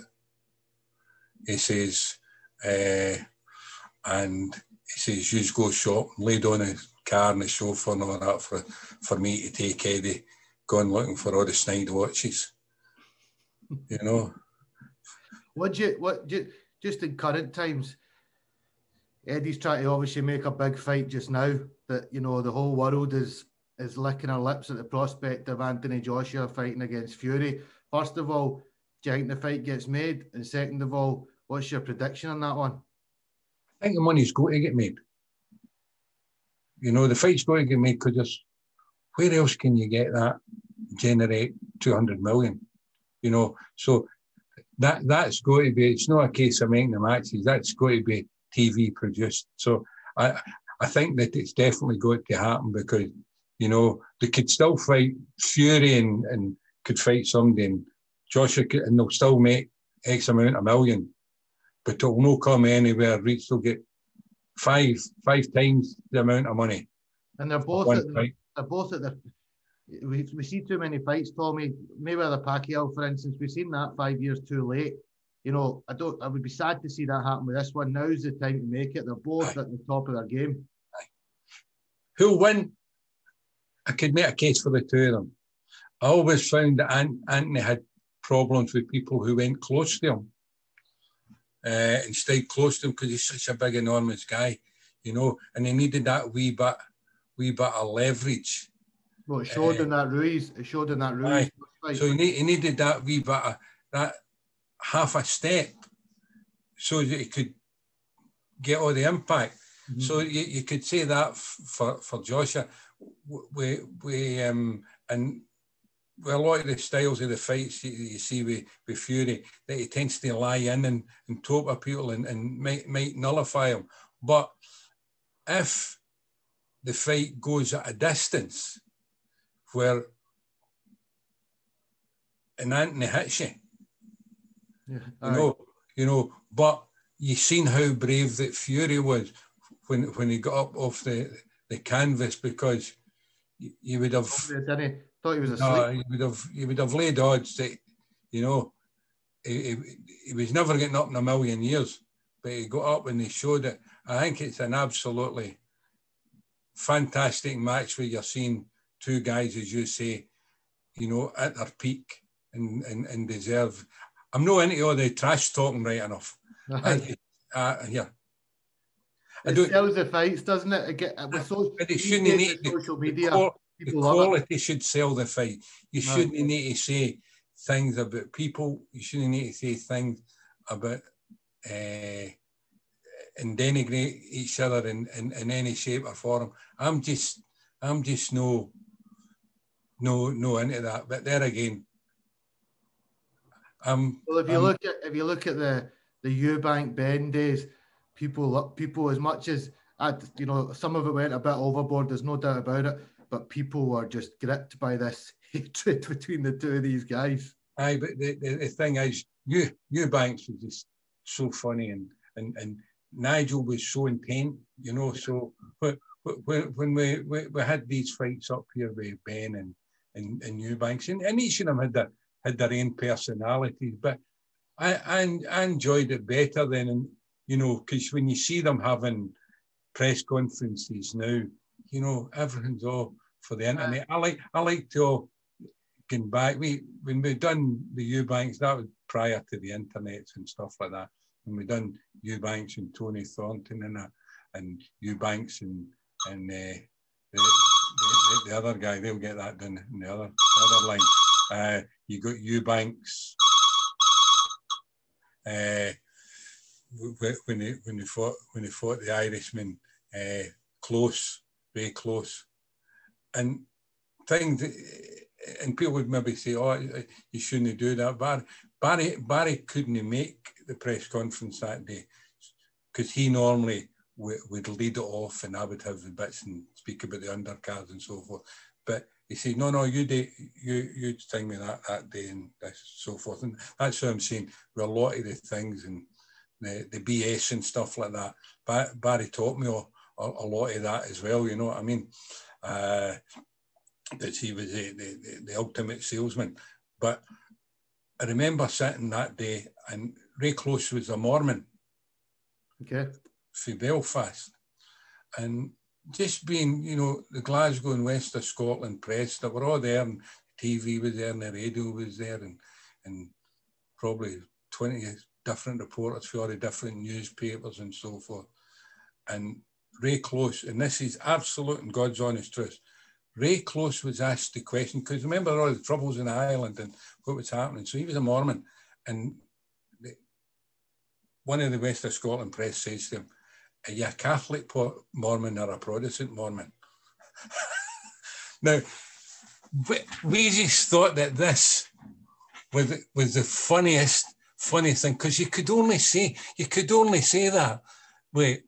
[SPEAKER 2] He says, uh, and he says, you just go shop, laid on a car and the chauffeur and all that for, for me to take Eddie, going looking for all the snide watches. You know.
[SPEAKER 1] What do you what do you, just in current times? Eddie's trying to obviously make a big fight just now. That you know the whole world is is licking our lips at the prospect of Anthony Joshua fighting against Fury. First of all, do you think the fight gets made? And second of all, what's your prediction on that one?
[SPEAKER 2] I think the money's going to get made. You know, the fight's going to get made because where else can you get that generate 200 million? You know, so that that's going to be, it's not a case of making the matches, that's going to be TV produced. So I, I think that it's definitely going to happen because, you know, they could still fight Fury and, and could fight somebody and Joshua could, and they'll still make X amount of million, but it'll not come anywhere. Reach will get five five times the amount of money.
[SPEAKER 1] And they're both at the, they're both at the we, we see too many fights, Tommy. Mayweather Pacquiao, for instance, we've seen that five years too late. You know, I don't. I would be sad to see that happen with this one. Now's the time to make it. They're both Aye. at the top of their game.
[SPEAKER 2] Who'll win? I could make a case for the two of them. I always found that Anthony had problems with people who went close to him uh, and stayed close to him because he's such a big, enormous guy, you know, and he needed that wee bit, wee bit of leverage.
[SPEAKER 1] Well, it showed uh, in that Ruiz. It showed in that Ruiz.
[SPEAKER 2] So he, need, he needed that wee bit of that half a step so that he could get all the impact. Mm-hmm. So you, you could say that for for Joshua. We we um and well, a lot of the styles of the fights you, you see with, with Fury, that he tends to lie in and, and top at people and, and might, might nullify them. But if the fight goes at a distance where an Anthony hits you, yeah, you know, you know, but you seen how brave that Fury was when when he got up off the, the canvas because you would have.
[SPEAKER 1] Thought he was asleep. No,
[SPEAKER 2] he would have he would have laid odds that, you know, he, he, he was never getting up in a million years, but he got up and he showed it. I think it's an absolutely fantastic match where you're seeing two guys, as you say, you know, at their peak and, and, and deserve. I'm not into all the trash talking right enough. I, uh, yeah.
[SPEAKER 1] I it sells the fights, doesn't it? Again, with social,
[SPEAKER 2] it shouldn't need social media. The, the quality should sell the fight. You shouldn't need to say things about people. You shouldn't need to say things about uh, and denigrate each other in, in, in any shape or form. I'm just I'm just no no no into that. But there again, um.
[SPEAKER 1] Well, if you look at if you look at the the Eubank Benn days, people people as much as I you know some of it went a bit overboard. There's no doubt about it but people were just gripped by this *laughs* hatred between the two of these guys.
[SPEAKER 2] Aye, but the, the, the thing is, you Eubanks was just so funny, and and and Nigel was so intent, you know. So when when we, we, we had these fights up here with Benn and and, and Eubanks, and, and each of them had their had their own personalities. But I, I, I enjoyed it better than, you know, because when you see them having press conferences now, you know, everything's all for the internet. I like I like to get back. We when we done the Eubanks, that was prior to the internet and stuff like that. When we done Eubanks and Tony Thornton and uh, and Eubanks and and uh, the, the, the, other guy, they'll get that done in the other the other line. Uh, you got Eubanks. Uh, when he when he fought when he fought the Irishman, uh, close, very close, and things. And people would maybe say, "Oh, you shouldn't do that." Barry Barry Barry couldn't make the press conference that day because he normally would lead it off, and I would have the bits and speak about the undercards and so forth. But he said, "No, no, you do, you you tell me that that day and so forth." And that's what I'm saying. With a lot of the things and the, the BS and stuff like that. But Barry taught me a, a, lot of that as well. You know what I mean? Uh, that he was the, the, the ultimate salesman. But I remember sitting that day, and Ray Close was a Mormon.
[SPEAKER 1] Okay.
[SPEAKER 2] For Belfast, and just being, you know, the Glasgow and West of Scotland press that were all there, and TV was there, and the radio was there, and and probably twenty different reporters for all the different newspapers and so forth. And Ray Close, and this is absolute and God's honest truth. Ray Close was asked the question because remember all the troubles in Ireland and what was happening. So he was a Mormon, and the, one of the West of Scotland press says to him, "Are you a Catholic Mormon or a Protestant Mormon?" *laughs* now, we just thought that this was was the funniest funny thing because you could only say you could only say that wait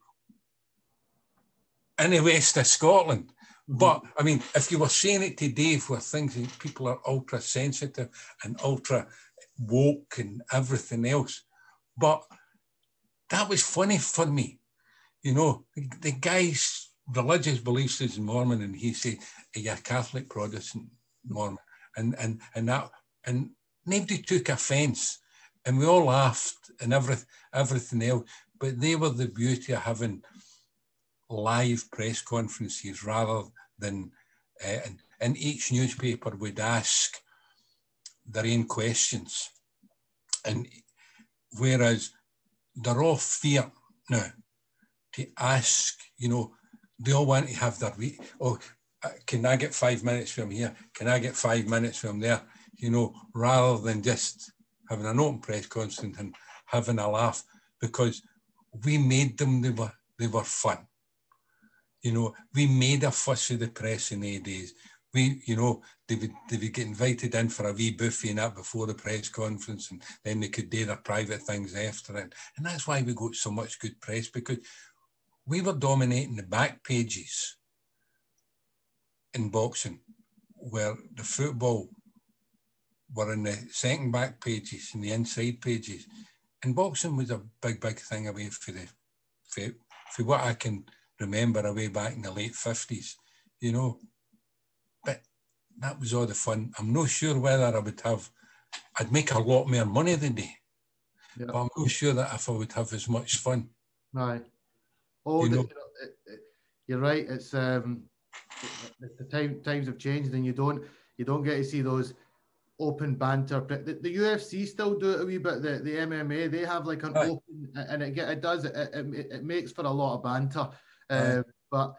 [SPEAKER 2] in the west of Scotland. Mm-hmm. But I mean, if you were saying it today where things people are ultra sensitive and ultra woke and everything else, but that was funny for me. You know, the, guy's religious beliefs is Mormon, and he said, "Are you a Catholic Protestant Mormon?" And and and that and nobody took offence and we all laughed and every, everything else. But they were the beauty of having live press conferences rather than, uh, and, each newspaper would ask their own questions. And whereas they're all fear now to ask, you know, they all want to have their week. Oh, uh, can I get five minutes from here? Can I get five minutes from there? You know, rather than just having an open press conference and having a laugh because we made them, they were, they were fun. You know, we made a fuss of the press in the days. We, you know, they would, they would get invited in for a wee buffet and that before the press conference, and then they could do their private things after it. And that's why we got so much good press because we were dominating the back pages in boxing, where the football were in the second back pages and the inside pages. And boxing was a big, big thing away for the for, for what I can remember away back in the late fifties, you know. But that was all the fun. I'm not sure whether I would have I'd make a lot more money than day. Yeah. But I'm not sure that if I would have as much fun.
[SPEAKER 1] Right. Oh, you know, you're right. It's um, the time times have changed, and you don't you don't get to see those open banter. The, the UFC still do it a wee bit. The, the MMA they have like an right. open, and it it does it, it, it makes for a lot of banter. Right. Uh, but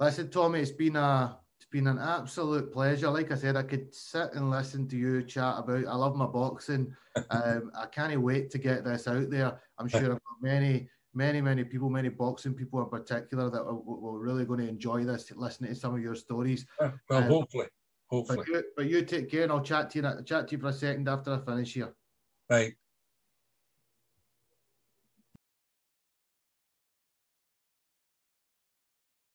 [SPEAKER 1] listen, Tommy, it's been a it's been an absolute pleasure. Like I said, I could sit and listen to you chat about. I love my boxing. *laughs* um, I can't wait to get this out there. I'm sure I've got many. Many, many people, many boxing people in particular, that are, are really going to enjoy this, listening to some of your stories.
[SPEAKER 2] Well, um, hopefully, Hopefully.
[SPEAKER 1] But you, but you take care and I'll chat to you chat to you for a second after I finish here.
[SPEAKER 2] Right.